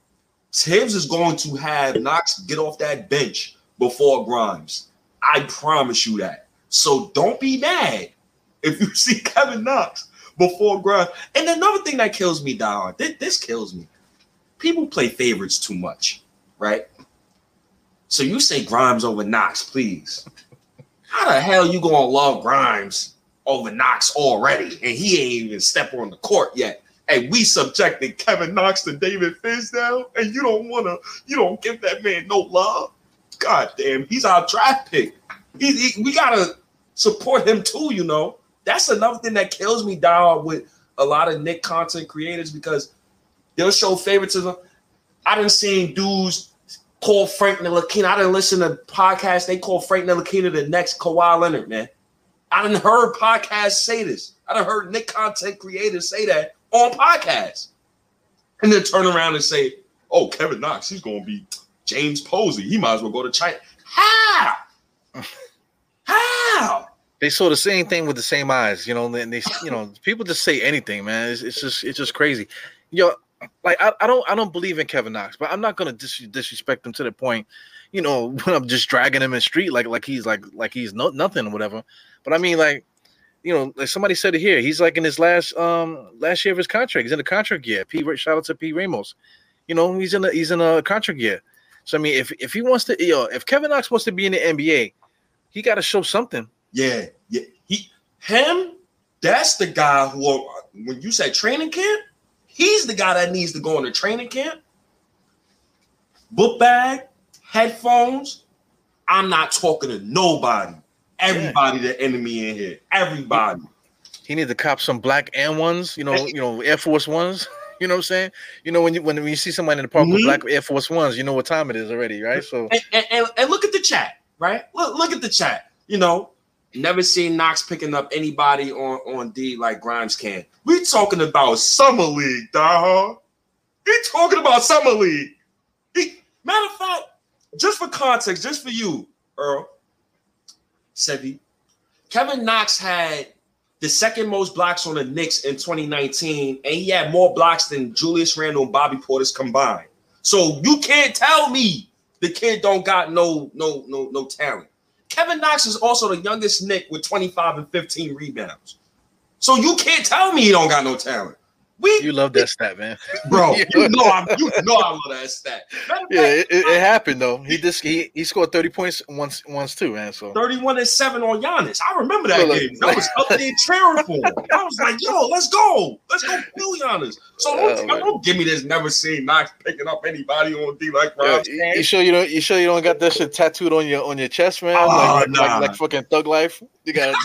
Thibs is going to have Knox get off that bench before Grimes. I promise you that. So don't be mad if you see Kevin Knox before Grimes. And another thing that kills me, Don, this, kills me. People play favorites too much, right? So you say Grimes over Knox, please. How the hell you gonna love Grimes over Knox already? And he ain't even step on the court yet. And we subjected Kevin Knox to David Fizdale, and you don't wanna, you don't give that man no love. God damn, he's our draft pick. He, he, we gotta support him too, you know. That's another thing that kills me down with a lot of Knick content creators because they'll show favoritism. I didn't see dudes call Frank Ntilikina. I didn't listen to podcasts. They call Frank Ntilikina the next Kawhi Leonard, man. I didn't heard podcasts say this. I didn't heard Knick content creators say that on podcasts. And then turn around and say, oh, Kevin Knox, he's going to be James Posey. He might as well go to China. How? How? They saw the same thing with the same eyes, you know. And they, you know, people just say anything, man. It's, it's just, it's just crazy. Yo, like I, I don't I don't believe in Kevin Knox, but I'm not gonna dis- disrespect him to the point, you know, when I'm just dragging him in street like like he's like like he's no, nothing or whatever. But I mean, like, you know, like somebody said it here, he's like in his last um last year of his contract. He's in the contract year. P shout out to P Ramos. You know, he's in a he's in a contract year. So I mean, if if he wants to, you know, if Kevin Knox wants to be in the NBA, he got to show something. Yeah, yeah. He him. That's the guy who, when you say training camp, He's the guy that needs to go into training camp, book bag, headphones. I'm not talking to nobody. Everybody, yeah. the enemy in here. Everybody. He needs to cop some black and ones, you know, you know, Air Force ones. You know what I'm saying? You know, when you when, you see somebody in the park mm-hmm. with black Air Force ones, you know what time it is already, right? So and, and, and look at the chat, right? Look, look at the chat. You know, Never seen Knox picking up anybody on, on D like Grimes can. We talking about summer league, dog. We talking about summer league. He, matter of fact, just for context, just for you, Earl, Sevi, Kevin Knox had the second most blocks on the Knicks in 2019, and he had more blocks than Julius Randle and Bobby Portis combined. So you can't tell me the kid don't got no no no no talent. Kevin Knox is also the youngest Knick with 25 and 15 rebounds. So you can't tell me he don't got no talent. We, You love that stat, man. bro. You know I'm. You know I love that stat. Yeah, fact, it, it, happened though. He just he, he scored thirty points once once too, man. So 31 and 7 on Giannis. I remember that So, like- game. I was up there cheering for him. I was like, yo, let's go. Let's go kill Giannis. So don't, Oh, don't give me this never seen Knox picking up anybody on D like Yeah, Rob. you, you sure you don't you sure you don't got that shit tattooed on your on your chest, man? Oh, like, nah. like, like fucking thug life. You got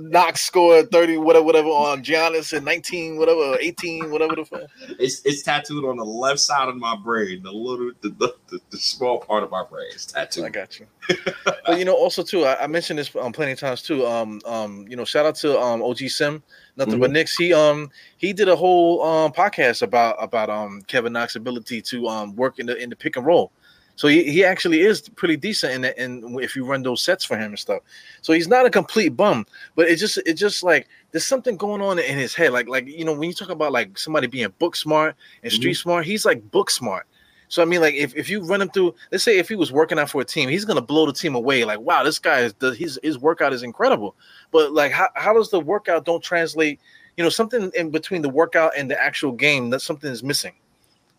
Knox scored 30, whatever, whatever on Giannis and 19, whatever, 18, whatever the fuck. It's it's tattooed on the left side of my brain, the little the, the, the, the small part of my brain. It's I got you. but you know, also too, I, I mentioned this um plenty of times too. Um, um, you know, shout out to um OG Sim, nothing but Knicks. He um he did a whole um podcast about about um Kevin Knox's ability to um work in the in the pick and roll. So he, he actually is pretty decent in the, in if you run those sets for him and stuff. So he's not a complete bum, but it just it just like there's something going on in his head. Like like you know when you talk about like somebody being book smart and street mm-hmm. smart, he's like book smart. So I mean, like if, if you run him through, let's say if he was working out for a team, he's gonna blow the team away. Like, wow, this guy is the, his his workout is incredible. But like, how, how does the workout don't translate? You know, something in between the workout and the actual game that something is missing.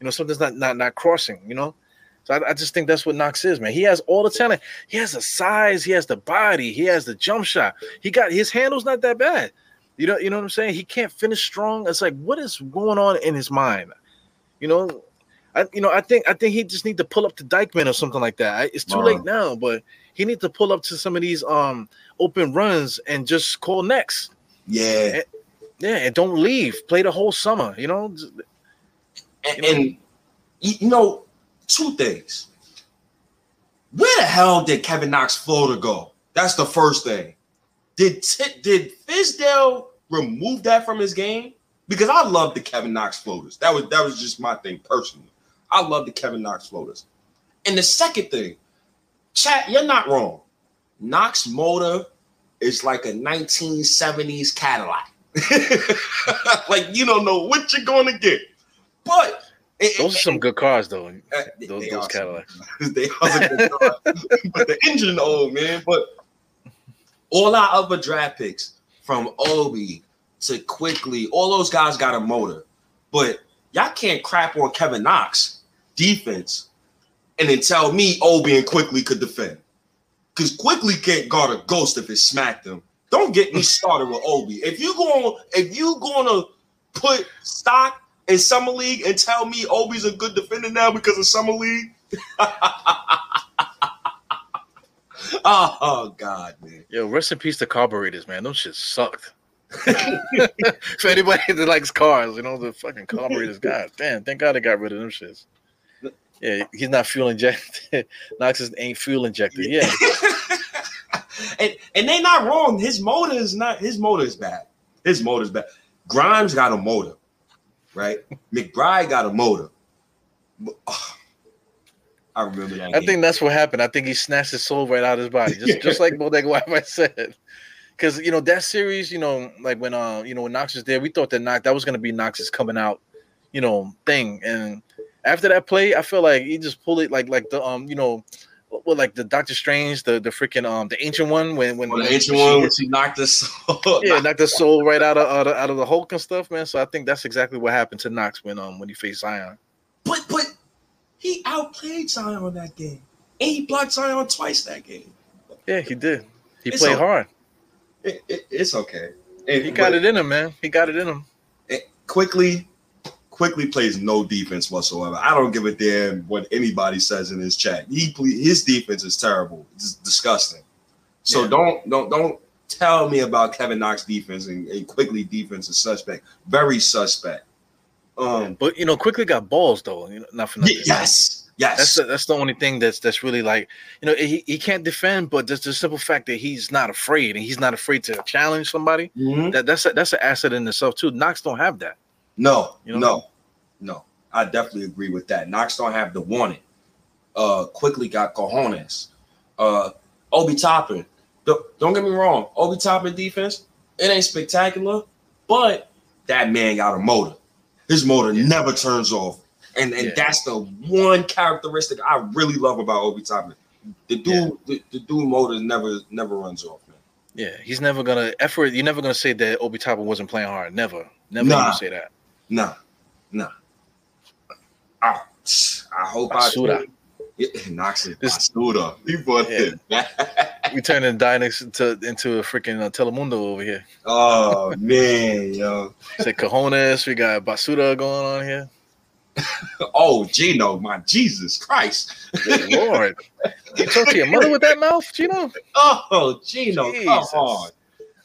You know, something's not not not crossing. You know, so I, I just think that's what Knox is, man. He has all the talent. He has the size. He has the body. He has the jump shot. He got his handle's not that bad. You know, you know what I'm saying? He can't finish strong. It's like, what is going on in his mind? You know, I you know, I think I think he just need to pull up to Dyckman or something like that. I, it's too Wow. late now, but he needs to pull up to some of these um open runs and just call next. Yeah. Yeah, and don't leave. Play the whole summer. You know, And, and you know, two things. Where the hell did Kevin Knox floater go? That's the first thing. Did Ti- did Fizdale remove that from his game? Because I love the Kevin Knox floaters. That was that was just my thing personally. I love the Kevin Knox floaters. And the second thing, chat, you're not wrong. Knox motor is like a 1970s Cadillac. like you don't know what you're going to get. But it- those are some good cars, though. uh, Those, those Cadillacs. they are good cars. but the engine old man. But all our other draft picks from Obi to Quickley, all those guys got a motor. But y'all can't crap on Kevin Knox defense and then tell me Obi and Quickley could defend. Because Quickley can't guard a ghost if it smacked him. Don't get me started with Obi. If you going if you gonna put stock in summer league and tell me Obi's a good defender now because of summer league, oh, oh, God, man. Yo, rest in peace to carburetors, man. Those shit sucked. For anybody that likes cars, you know the fucking carburetors. God damn! Thank God they got rid of them shits. Yeah, he's not fuel injected. Knox is- ain't fuel injected. Yeah, and and they not wrong. His motor is not his motor is bad. His motor is bad. Grimes got a motor, right? McBride got a motor. Ah, I remember that. I game. think that's what happened. I think he snatched his soul right out of his body, just just like Bodega Wi-Fi said. Because you know that series, you know, like when uh, you know, when Knox was there, we thought that Knox that was gonna be Knox's coming out, you know, thing. And after that play, I feel like he just pulled it like like the um, you know, what like the Doctor Strange, the the freaking um, the ancient one when when Well, the when ancient she one, hit- when she knocked us. yeah, knocked the soul right out of, out of out of the Hulk and stuff, man. So I think that's exactly what happened to Knox when um when he faced Zion. But but he outplayed Zion on that game, and he blocked Zion twice that game. Yeah, he did. He It's played a- hard. It, it, it's okay. And He got it in him, man. He got it in him. Quickley. Quickley plays no defense whatsoever. I don't give a damn what anybody says in his chat. He his defense is terrible. It's disgusting. So Yeah. don't don't don't tell me about Kevin Knox defense and, and Quickley defense is suspect. Very suspect. Um. But you know, Quickley got balls though. You know, not for nothing. yes. Yes. That's the, that's the only thing that's that's really like you know he, he can't defend, but just the simple fact that he's not afraid and he's not afraid to challenge somebody. Mhm. That that's a, that's an asset in itself too. Knox don't have that. No, You know? no, no. I definitely agree with that. Knox don't have the want it. Uh, Quickley got cojones. Uh, Obi Toppin. Don't, don't get me wrong. Obi Toppin defense, it ain't spectacular, but that man got a motor. His motor Yeah. never turns off, and and Yeah. that's the one characteristic I really love about Obi Toppin. The dude, Yeah. the, the dude motor never never runs off, man. Yeah, he's never gonna effort. You're never gonna say that Obi Toppin wasn't playing hard. Never, never Nah. gonna say that. Nah, nah. I, I hope Basura. I yeah, Knox is This- Basura. He bought Yeah. it. We turning Dynex into into a freaking uh, Telemundo over here. oh man, yo. Say Cajones. We got Basura going on here. Oh, Gino, my Jesus Christ. Lord, you talk to your mother with that mouth, Gino? Oh, Gino, Jesus. come on.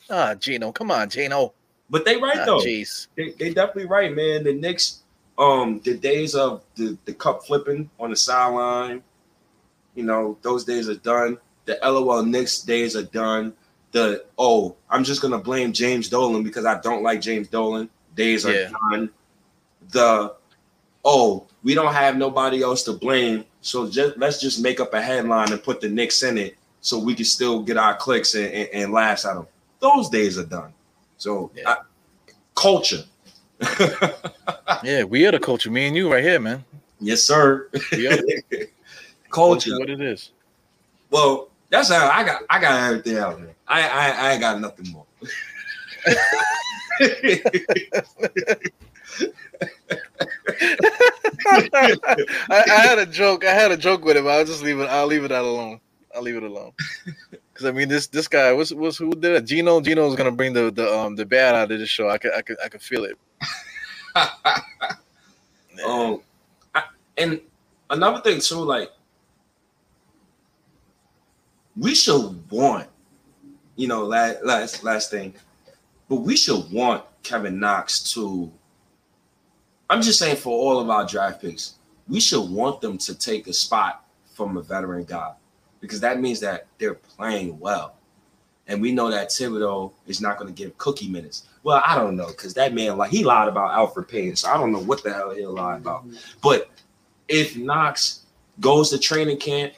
Ah, Gino, come on, Gino. But they right Ah, though. jeez. they, they definitely right, man. The Knicks, um, the days of the, the cup flipping on the sideline, you know, those days are done. The LOL Knicks days are done. The oh, I'm just gonna blame James Dolan because I don't like James Dolan. Days are Yeah. done. The oh, we don't have nobody else to blame, so just let's just make up a headline and put the Knicks in it so we can still get our clicks and, and, and laughs at them. Those days are done. So Yeah. I- culture. Yeah, we are the culture. Me and you right here, man. Yes, sir. Culture. what it is. Well, that's how I got. I got everything out there. I I, I ain't got nothing more. I, I had a joke. I had a joke with him. I'll just leave it. I'll leave it that alone. I'll leave it alone. Because I mean, this this guy was was who did it? Gino. Gino's gonna bring the the um the bad out of this show. I could I could I could feel it. um, I, and another thing too, like we should want, you know, last last last thing, but we should want Kevin Knox to. I'm just saying for all of our draft picks, we should want them to take a spot from a veteran guy because that means that they're playing well. And we know that Thibodeau is not going to give cookie minutes. Well, I don't know because that man, like, he lied about Elfrid Payton. So I don't know what the hell he'll lie about. Mm-hmm. But if Knox goes to training camp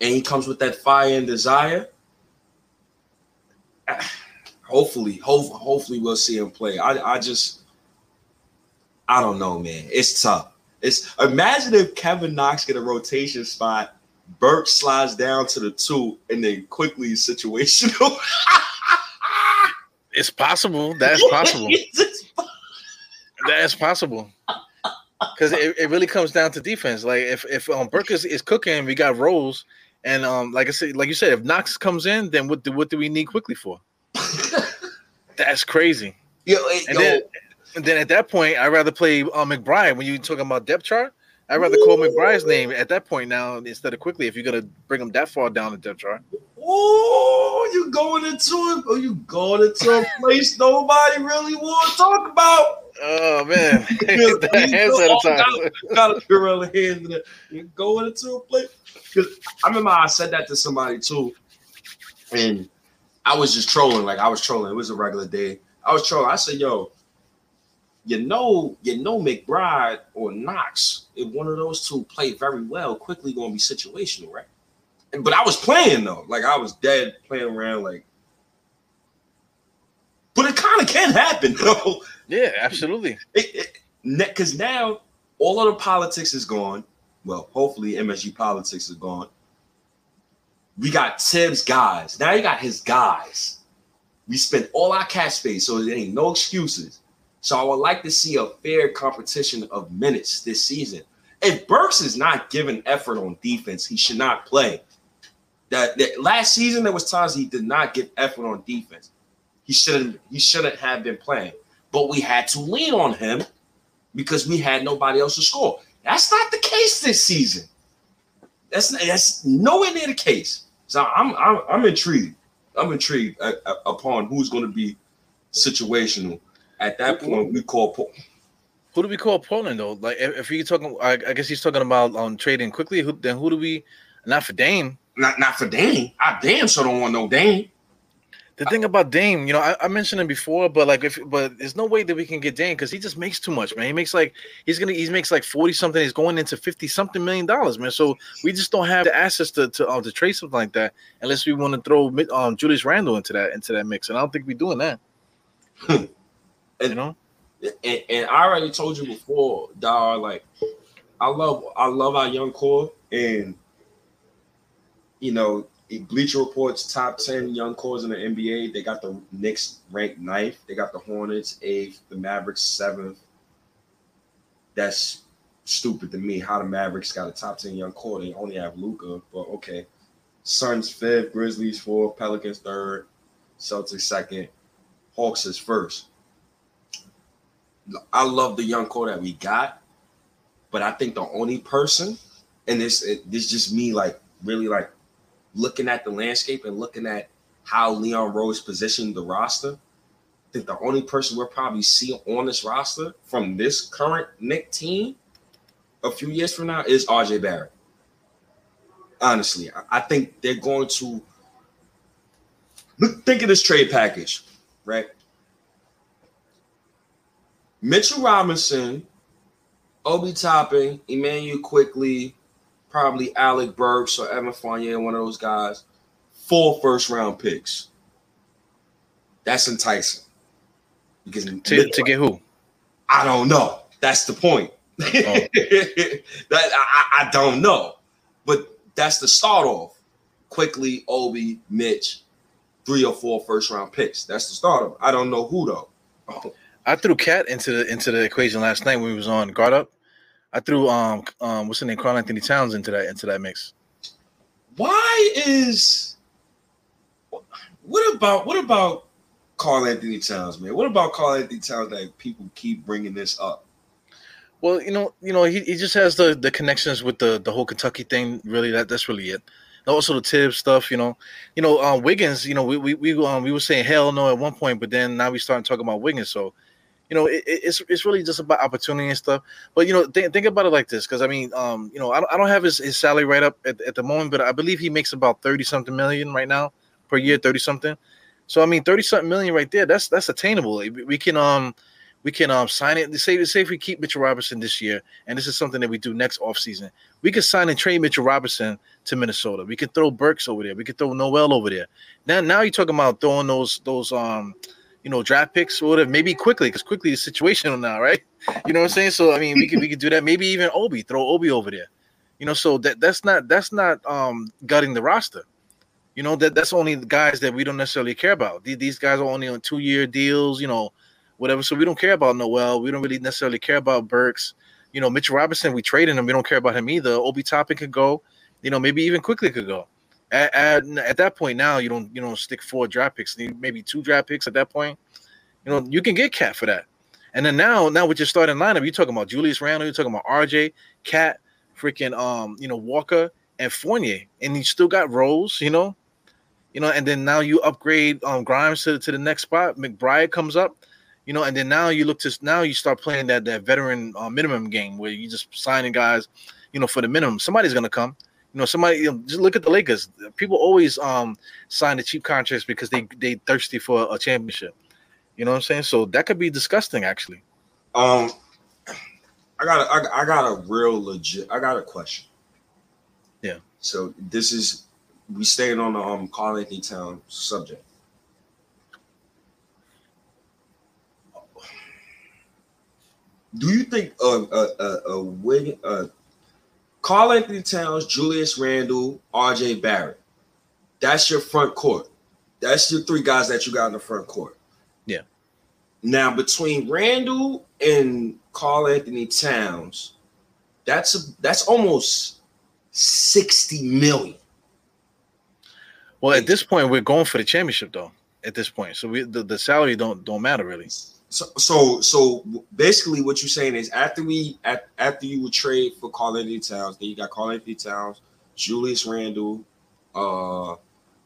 and he comes with that fire and desire, hopefully, hope, hopefully we'll see him play. I, I just, I don't know, man. It's tough. It's imagine if Kevin Knox get a rotation spot, Burke slides down to the two, and then Quickley is situational. It's possible. That's possible. That's possible. Because it, it really comes down to defense. Like if if um Burke is, is cooking, we got rolls, and um like I said, like you said, if Knox comes in, then what do what do we need Quickley for? That's crazy. Yo, it- And yo, then and then at that point, I'd rather play uh, McBride when you talking about depth chart. I'd rather call McBride's name at that point now instead of Quickley if you're gonna bring him that far down the depth chart. Oh, you going into it? Oh, you going into a place nobody really want to talk about? Oh man, hands at a time. Got to the hands. in it. You going into a place? Because I remember I said that to somebody too, and I was just trolling. Like I was trolling. It was a regular day. I was trolling. I said, "Yo, you know, you know, McBride or Knox, if one of those two play very well, Quickley going to be situational, right?" And, but I was playing though, like I was dead playing around, like. But it kind of can happen though. Yeah, absolutely. Because now all of the politics is gone. Well, hopefully MSG politics is gone. We got Thibs guys. Now you got his guys. We spent all our cash space, so there ain't no excuses. So I would like to see a fair competition of minutes this season. If Burks is not giving effort on defense, he should not play. That, that last season there was times he did not give effort on defense. He shouldn't he shouldn't have been playing. But we had to lean on him because we had nobody else to score. That's not the case this season. That's that's nowhere near the case. So I'm I'm, I'm intrigued. I'm intrigued uh, uh, upon who's going to be situational. At that point, we call Paul. Who do we call Portland though? Like if, if you're talking, I, I guess he's talking about um trading Quickley. Who then? Who do we? Not for Dame. Not not for Dame. I damn sure don't want no Dame. The thing about Dame, you know, I, I mentioned him before, but like if but there's no way that we can get Dame because he just makes too much, man. He makes like he's gonna he makes like forty something. He's going into fifty something million dollars, man. So we just don't have the assets to to, uh, to trade something like that unless we want to throw um Julius Randle into that into that mix, and I don't think we're doing that. you know, and, and I already told you before, dog. Like, I love, I love our young core, and you know, Bleacher Reports top 10 young cores in the NBA. They got the Knicks ranked ninth. They got the Hornets eighth, the Mavericks seventh. That's stupid to me. How the Mavericks got a top 10 young core. They only have Luka, but okay. Suns fifth, Grizzlies fourth, Pelicans third, Celtics second, Hawks is first. I love the young core that we got, but I think the only person, and this it, this just me like really like looking at the landscape and looking at how Leon Rose positioned the roster. I think the only person we'll probably see on this roster from this current Knick team a few years from now is RJ Barrett. Honestly, I think they're going to look. Think of this trade package, right? Mitchell Robinson, Obi Toppin, Immanuel Quickley, probably Alec Burks or Evan Fournier, one of those guys. Four first round picks. That's enticing. Because to, to get who? I don't know. That's the point. Oh. that I, I don't know. But that's the start off. Quickley, Obi, Mitch, three or four first round picks. That's the start of. I don't know who though. Oh. I threw Cat into the into the equation last night when we was on guard up. I threw um um what's the name Karl-Anthony Towns into that into that mix. Why is what about what about Karl-Anthony Towns, man? What about Karl-Anthony Towns that people keep bringing this up? Well, you know, you know, he, he just has the the connections with the the whole Kentucky thing. Really, that that's really it. And also the Thibs stuff, you know, you know, um, Wiggins. You know, we we we um, we were saying hell no at one point, but then now we starting talking about Wiggins. So you know, it, it's it's really just about opportunity and stuff. But you know, think, think about it like this, because I mean, um, you know, I don't, I don't have his, his salary right up at, at the moment, but I believe he makes about thirty something million right now per year, thirty something. So I mean, thirty something million right there. That's that's attainable. We can um we can um sign it. Say say if we keep Mitchell Robinson this year, and this is something that we do next offseason, we could sign and trade Mitchell Robinson to Minnesota. We could throw Burks over there. We could throw Noel over there. Now now you're talking about throwing those those um you know, draft picks or whatever, maybe Quickley because Quickley is situational now, right? You know what I'm saying? So I mean, we could we could do that. Maybe even Obi, throw Obi over there. You know, so that that's not that's not um gutting the roster. You know, that that's only the guys that we don't necessarily care about. These guys are only on two year deals, you know, whatever. So we don't care about Noel. We don't really necessarily care about Burks. You know, Mitchell Robinson, we traded him. We don't care about him either. Obi Toppin could go. You know, maybe even Quickley could go at, at, at, that point now you don't you don't stick four draft picks, maybe two draft picks at that point. You know, you can get Cat for that. And then now, now with your starting lineup, you're talking about Julius Randle, you're talking about RJ, Cat, freaking um, you know, Walker and Fournier, and you still got Rose, you know, you know, and then now you upgrade um Grimes to, to the next spot. McBride comes up, you know, and then now you look to now you start playing that that veteran uh, minimum game where you just signing guys, you know, for the minimum. Somebody's gonna come. You know, somebody you know, just look at the Lakers. People always um sign the cheap contracts because they they thirsty for a championship. You know what I'm saying? So that could be disgusting, actually. Um, I got a, I, I got a real legit. I got a question. Yeah. So this is we staying on the um Karl-Anthony Town subject. Do you think a a a, a wig a Karl-Anthony Towns, Julius Randle, RJ Barrett. That's your front court. That's your three guys that you got in the front court. Yeah. Now between Randle and Karl-Anthony Towns, that's a, that's almost 60 million. Well, at this point, we're going for the championship though. At this point. So we the, the salary don't don't matter really. So, so, so basically, what you're saying is after we at, after you would trade for Karl-Anthony Towns, then you got Karl-Anthony Towns, Julius Randle, uh,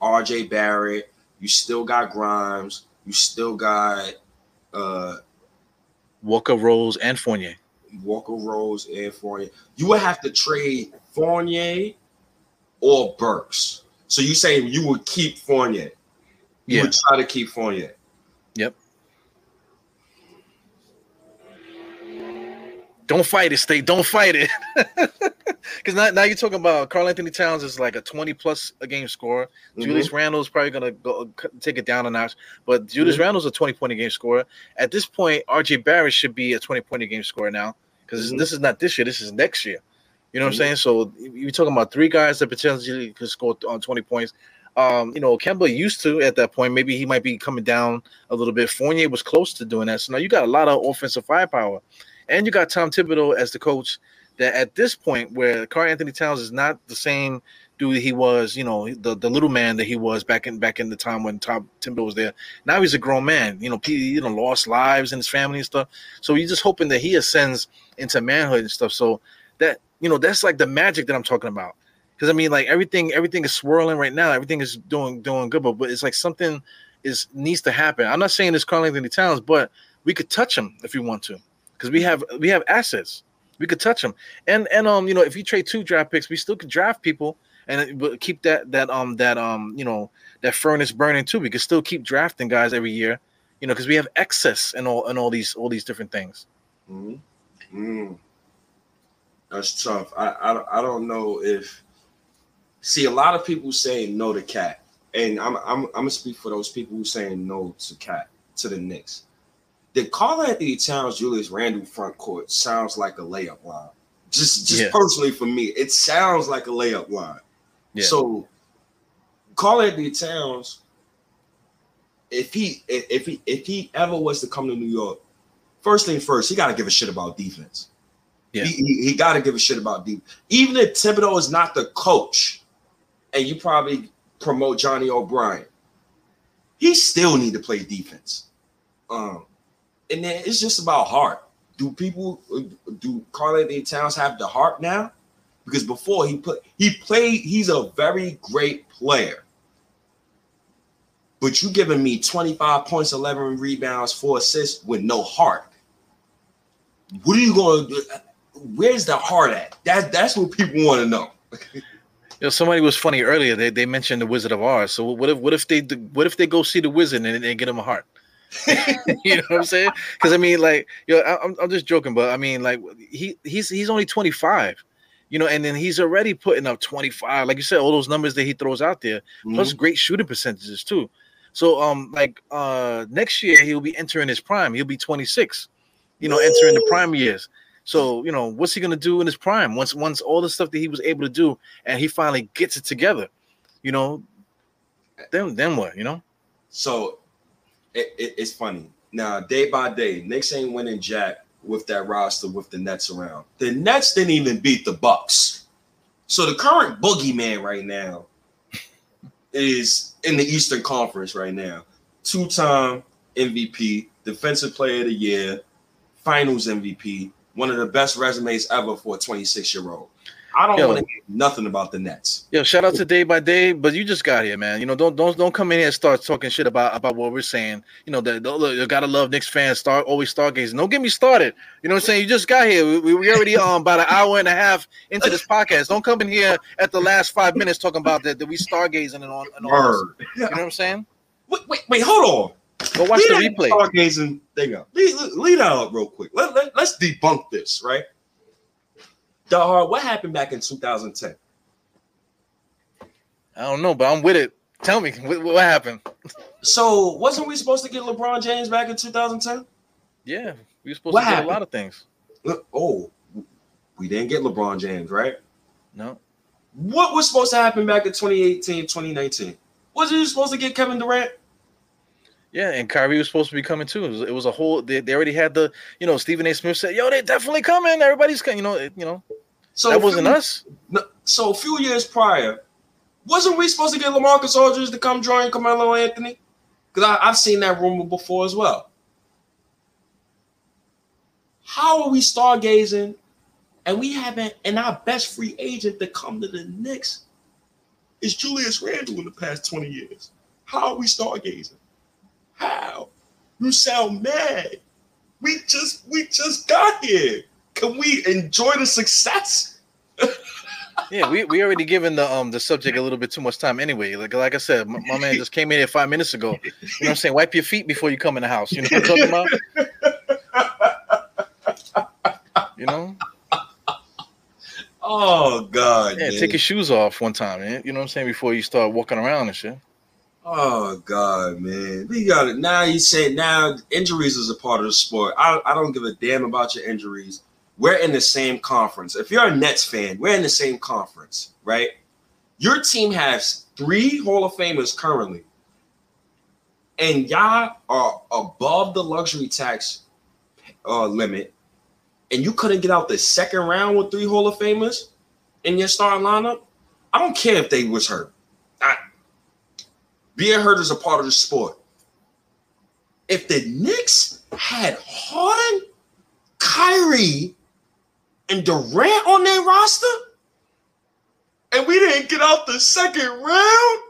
R.J. Barrett. You still got Grimes. You still got uh, Walker Rose and Fournier. Walker Rose and Fournier. You would have to trade Fournier or Burks. So you saying you would keep Fournier? You yeah. would try to keep Fournier. Don't fight it, State. Don't fight it. Because now, now you're talking about Karl-Anthony Towns is like a 20 plus a game scorer. Mm-hmm. Julius Randle is probably going to go take it down a notch. But Julius mm-hmm. Randle's a 20 point a game scorer. At this point, RJ Barrett should be a 20 point a game scorer now. Because mm-hmm. this is not this year, this is next year. You know what I'm mm-hmm. saying? So you're talking about three guys that potentially could score on 20 points. Um, you know, Kemba used to at that point. Maybe he might be coming down a little bit. Fournier was close to doing that. So now you got a lot of offensive firepower, and you got Tom Thibodeau as the coach. That at this point, where Karl-Anthony Towns is not the same dude he was, you know, the, the little man that he was back in back in the time when Tom Thibodeau was there. Now he's a grown man. You know, he you know lost lives and his family and stuff. So you're just hoping that he ascends into manhood and stuff. So that you know that's like the magic that I'm talking about because I mean, like everything, everything is swirling right now. Everything is doing doing good, but, but it's like something is needs to happen. I'm not saying it's Karl-Anthony Towns, but we could touch him if we want to, because we have we have assets. We could touch them, and and um, you know, if you trade two draft picks, we still could draft people and keep that that um that um you know that furnace burning too. We could still keep drafting guys every year, you know, because we have excess and all and all these all these different things. Mm-hmm. Mm. That's tough. I, I I don't know if see a lot of people saying no to Cat, and I'm I'm I'm gonna speak for those people who saying no to Cat to the Knicks. The Karl-Anthony Towns Julius Randle front court sounds like a layup line. Just just yeah. personally for me, it sounds like a layup line. Yeah. So Karl-Anthony Towns, if he if he if he ever was to come to New York, first thing first, he got to give a shit about defense. Yeah. He, he, he got to give a shit about defense. Even if Thibodeau is not the coach, and you probably promote Johnnie Bryant, he still need to play defense. Um, and then it's just about heart. Do people do Karl-Anthony Towns have the heart now? Because before he put he played, he's a very great player. But you giving me 25 points, 11 rebounds, four assists with no heart. What are you going to do? Where's the heart at? That, that's what people want to know. You know, somebody was funny earlier. They, they mentioned the Wizard of Oz. So what if what if they what if they go see the wizard and they get him a heart? you know what I'm saying? Because I mean, like, yo, I'm I'm just joking, but I mean, like, he he's he's only 25, you know, and then he's already putting up 25, like you said, all those numbers that he throws out there, mm-hmm. plus great shooting percentages too. So um, like uh next year he'll be entering his prime. He'll be 26, you know, entering the prime years. So you know, what's he gonna do in his prime once once all the stuff that he was able to do and he finally gets it together? You know, then then what? You know. So it, it, it's funny now. Day by day, Knicks ain't winning jack with that roster with the Nets around. The Nets didn't even beat the Bucks. So the current boogeyman right now is in the Eastern Conference right now. Two-time MVP, Defensive Player of the Year, Finals MVP, one of the best resumes ever for a 26 year old. I don't want to hear nothing about the Nets. Yo, shout out to Day by Day, but you just got here, man. You know, don't don't don't come in here and start talking shit about about what we're saying. You know, that you gotta love Knicks fans. Start always stargazing. Don't get me started. You know what I'm saying? You just got here. We, we already um about an hour and a half into this podcast. Don't come in here at the last five minutes talking about that that we stargazing and on and all. You know what I'm saying? Wait, wait, wait, hold on. Go watch lead the replay. Stargazing thing up. Lead, lead out real quick. Let, let, let's debunk this, right? Dahar, what happened back in 2010? I don't know, but I'm with it. Tell me what, what happened. So, wasn't we supposed to get LeBron James back in 2010? Yeah, we were supposed what to happened? get a lot of things. Uh, oh, we didn't get LeBron James, right? No. What was supposed to happen back in 2018, 2019? Was you supposed to get Kevin Durant? Yeah, and Kyrie was supposed to be coming too. It was, it was a whole. They, they, already had the, you know, Stephen A. Smith said, "Yo, they're definitely coming. Everybody's coming." You know, it, you know. So that wasn't few, us. So a few years prior, wasn't we supposed to get LaMarcus Aldridge to come join Carmelo Anthony? Because I've seen that rumor before as well. How are we stargazing, and we haven't, and our best free agent to come to the Knicks is Julius Randle in the past twenty years? How are we stargazing? How? You sound mad. We just we just got here. Can we enjoy the success? yeah, we, we already given the um the subject a little bit too much time anyway. Like like I said, my, my man just came in here five minutes ago. You know what I'm saying? Wipe your feet before you come in the house. You know what I'm talking about? you know? Oh God. Yeah, man. take your shoes off one time, man. You know what I'm saying? Before you start walking around and shit. Oh God, man, we got it. Now you say now injuries is a part of the sport. I, I don't give a damn about your injuries. We're in the same conference. If you're a Nets fan, we're in the same conference, right? Your team has three Hall of Famers currently, and y'all are above the luxury tax uh, limit, and you couldn't get out the second round with three Hall of Famers in your starting lineup. I don't care if they was hurt. Being hurt is a part of the sport. If the Knicks had Harden, Kyrie, and Durant on their roster, and we didn't get out the second round.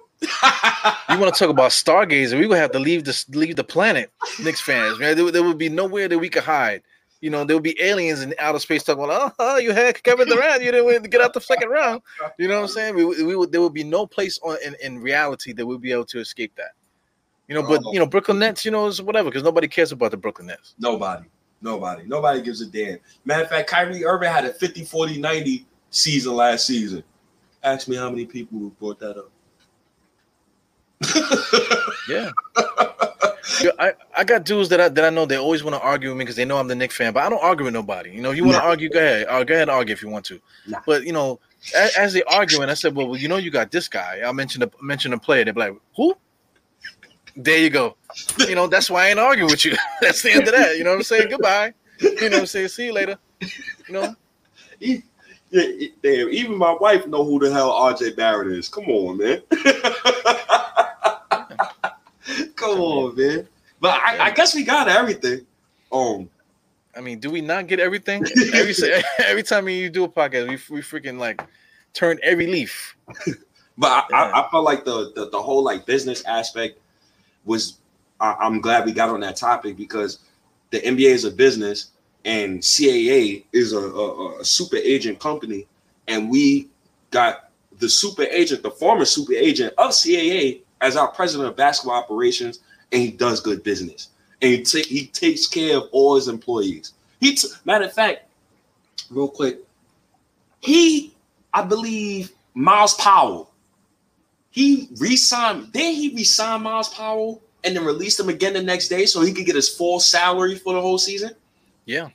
you want to talk about stargazing? We would have to leave this leave the planet, Knicks fans. Man, there, there would be nowhere that we could hide. You know, there would be aliens in outer space talking about, oh, you had Kevin Durant, you didn't get out the second round. You know what I'm saying? We, we would there would be no place on in, in reality that we'd be able to escape that. You know, but you know, Brooklyn Nets, you know, is whatever because nobody cares about the Brooklyn Nets. Nobody. Nobody. Nobody gives a damn. Matter of fact, Kyrie Irving had a 50, 40, 90 season last season. Ask me how many people brought that up. yeah. I, I got dudes that I that I know they always want to argue with me because they know I'm the Knick fan, but I don't argue with nobody. You know, you want to nah. argue, go ahead. Uh, go ahead and argue if you want to. Nah. But you know, as, as they arguing, I said, well, well, you know, you got this guy. I mentioned a mention a player. They're like, who? There you go. You know, that's why I ain't arguing with you. that's the end of that. You know what I'm saying? Goodbye. You know what I'm saying? See you later. You know. Yeah, damn, even my wife know who the hell RJ Barrett is. Come on, man. Come on, man. But I, I, guess we got everything. Um, I mean, do we not get everything? Every every time you do a podcast, we we freaking like turn every leaf. but I. I, I, felt like the, the the whole like business aspect was. I, I'm glad we got on that topic because the NBA is a business and CAA is a, a, a, super agent company, and we got the super agent, the former super agent of CAA, as our president of basketball operations, and he does good business, and he, he takes care of all his employees. He, t- matter of fact, real quick, he, I believe, Myles Powell, he re-signed. Then he re-signed Myles Powell and then released him again the next day so he could get his full salary for the whole season. Yeah.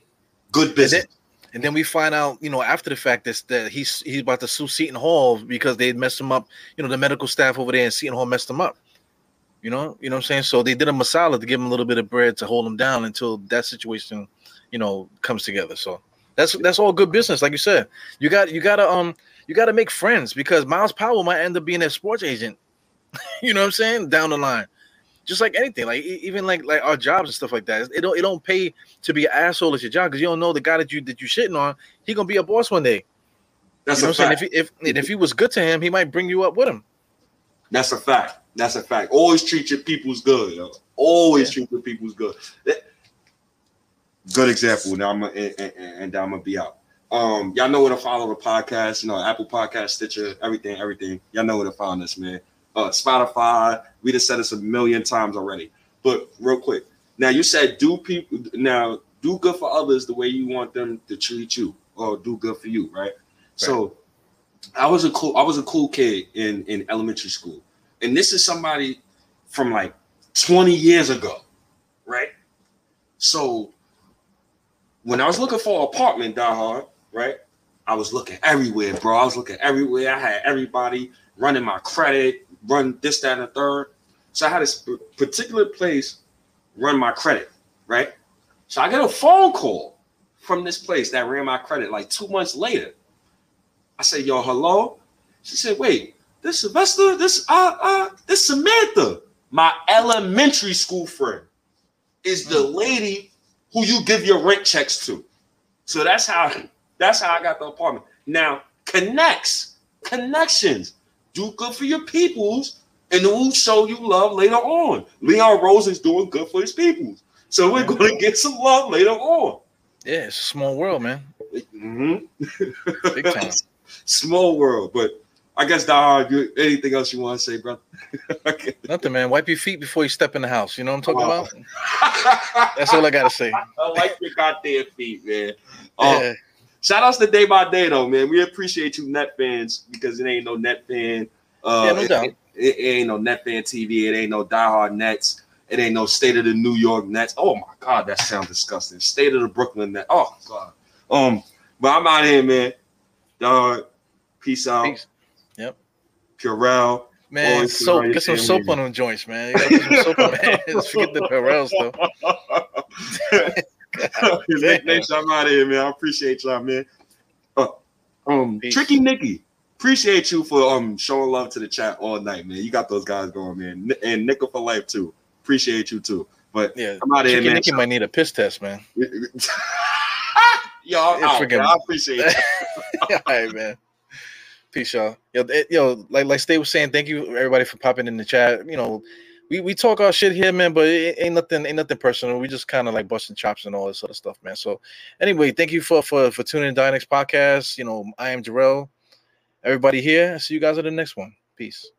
Good business. And then, we find out, you know, after the fact that, that he's he's about to sue Seton Hall because they messed him up. You know, the medical staff over there in Seton Hall messed him up. You know, you know what I'm saying? So they did a solid to give him a little bit of bread to hold him down until that situation, you know, comes together. So that's that's all good business, like you said. You got you gotta um you gotta make friends because Myles Powell might end up being a sports agent. you know what I'm saying? Down the line just like anything, like even like like our jobs and stuff like that. It don't it don't pay to be an asshole at your job because you don't know the guy that you that you shitting on. He gonna be a boss one day. That's you know what I'm saying. If he, if if he was good to him, he might bring you up with him. That's a fact. That's a fact. Always treat your people's good. Yo. Always yeah. treat your people's good. Good example. Now I'm gonna, and, and, and I'm gonna be out. Um, y'all know where to follow the podcast. You know, Apple Podcast, Stitcher, everything, everything. Y'all know where to find us, man uh, Spotify. We just said this a million times already. But real quick, now you said do people now do good for others the way you want them to treat you, or do good for you, right? right. So I was a cool I was a cool kid in in elementary school, and this is somebody from like 20 years ago, right? So when I was looking for an apartment, die hard, right? I was looking everywhere, bro. I was looking everywhere. I had everybody running my credit, run this, that, and the third. So I had this particular place run my credit, right? So I get a phone call from this place that ran my credit like two months later. I said, yo, hello? She said, wait, this Sylvester, this uh uh this Samantha, my elementary school friend, is the mm. lady who you give your rent checks to. So that's how that's how I got the apartment. Now, connects, connections do good for your peoples, and we'll show you love later on. Leon Rose is doing good for his peoples. So we're going to get some love later on. Yeah, it's a small world, man. Mm-hmm. Big time. small world, but I guess dog. Anything else you want to say, bro? okay. Nothing, man. Wipe your feet before you step in the house. You know what I'm talking wow. about? That's all I gotta say. I like your goddamn feet, man. Um, yeah. Shout outs to day by day though, man. We appreciate you net fans because it ain't no net fan. Uh, yeah, no doubt. It, it, it, ain't no net fan TV. It ain't no diehard Nets. It ain't no state of the New York Nets. Oh my god, that sounds disgusting. State of the Brooklyn Nets. Oh god. Um, but I'm out here, man. Dog. Peace out. Peace. Yep. Purell. Man, Always put it soap. Get some soap on them joints, man. Gotta some soap on man. Forget the Purells though. Nation, I'm out of here, man. I appreciate y'all, man. Uh, um, Peace. Tricky Nicky, appreciate you for um showing love to the chat all night, man. You got those guys going, man, and Nickel for life too. Appreciate you too. But Yeah, I'm out of here, man. Nicky might need a piss test, man. Y'all, Yeah, out, man. I appreciate you. All right, man. Peace, y'all. Yo, it- yo, like like Stay was saying, thank you everybody for popping in the chat. You know, we, we talk our shit here, man, but it ain't nothing ain't nothing personal. We just kind of like busting chops and all this other stuff, man. So anyway, thank you for for for tuning in Dynex podcast. You know, I am Jarrell. Everybody here. See you guys at the next one. Peace.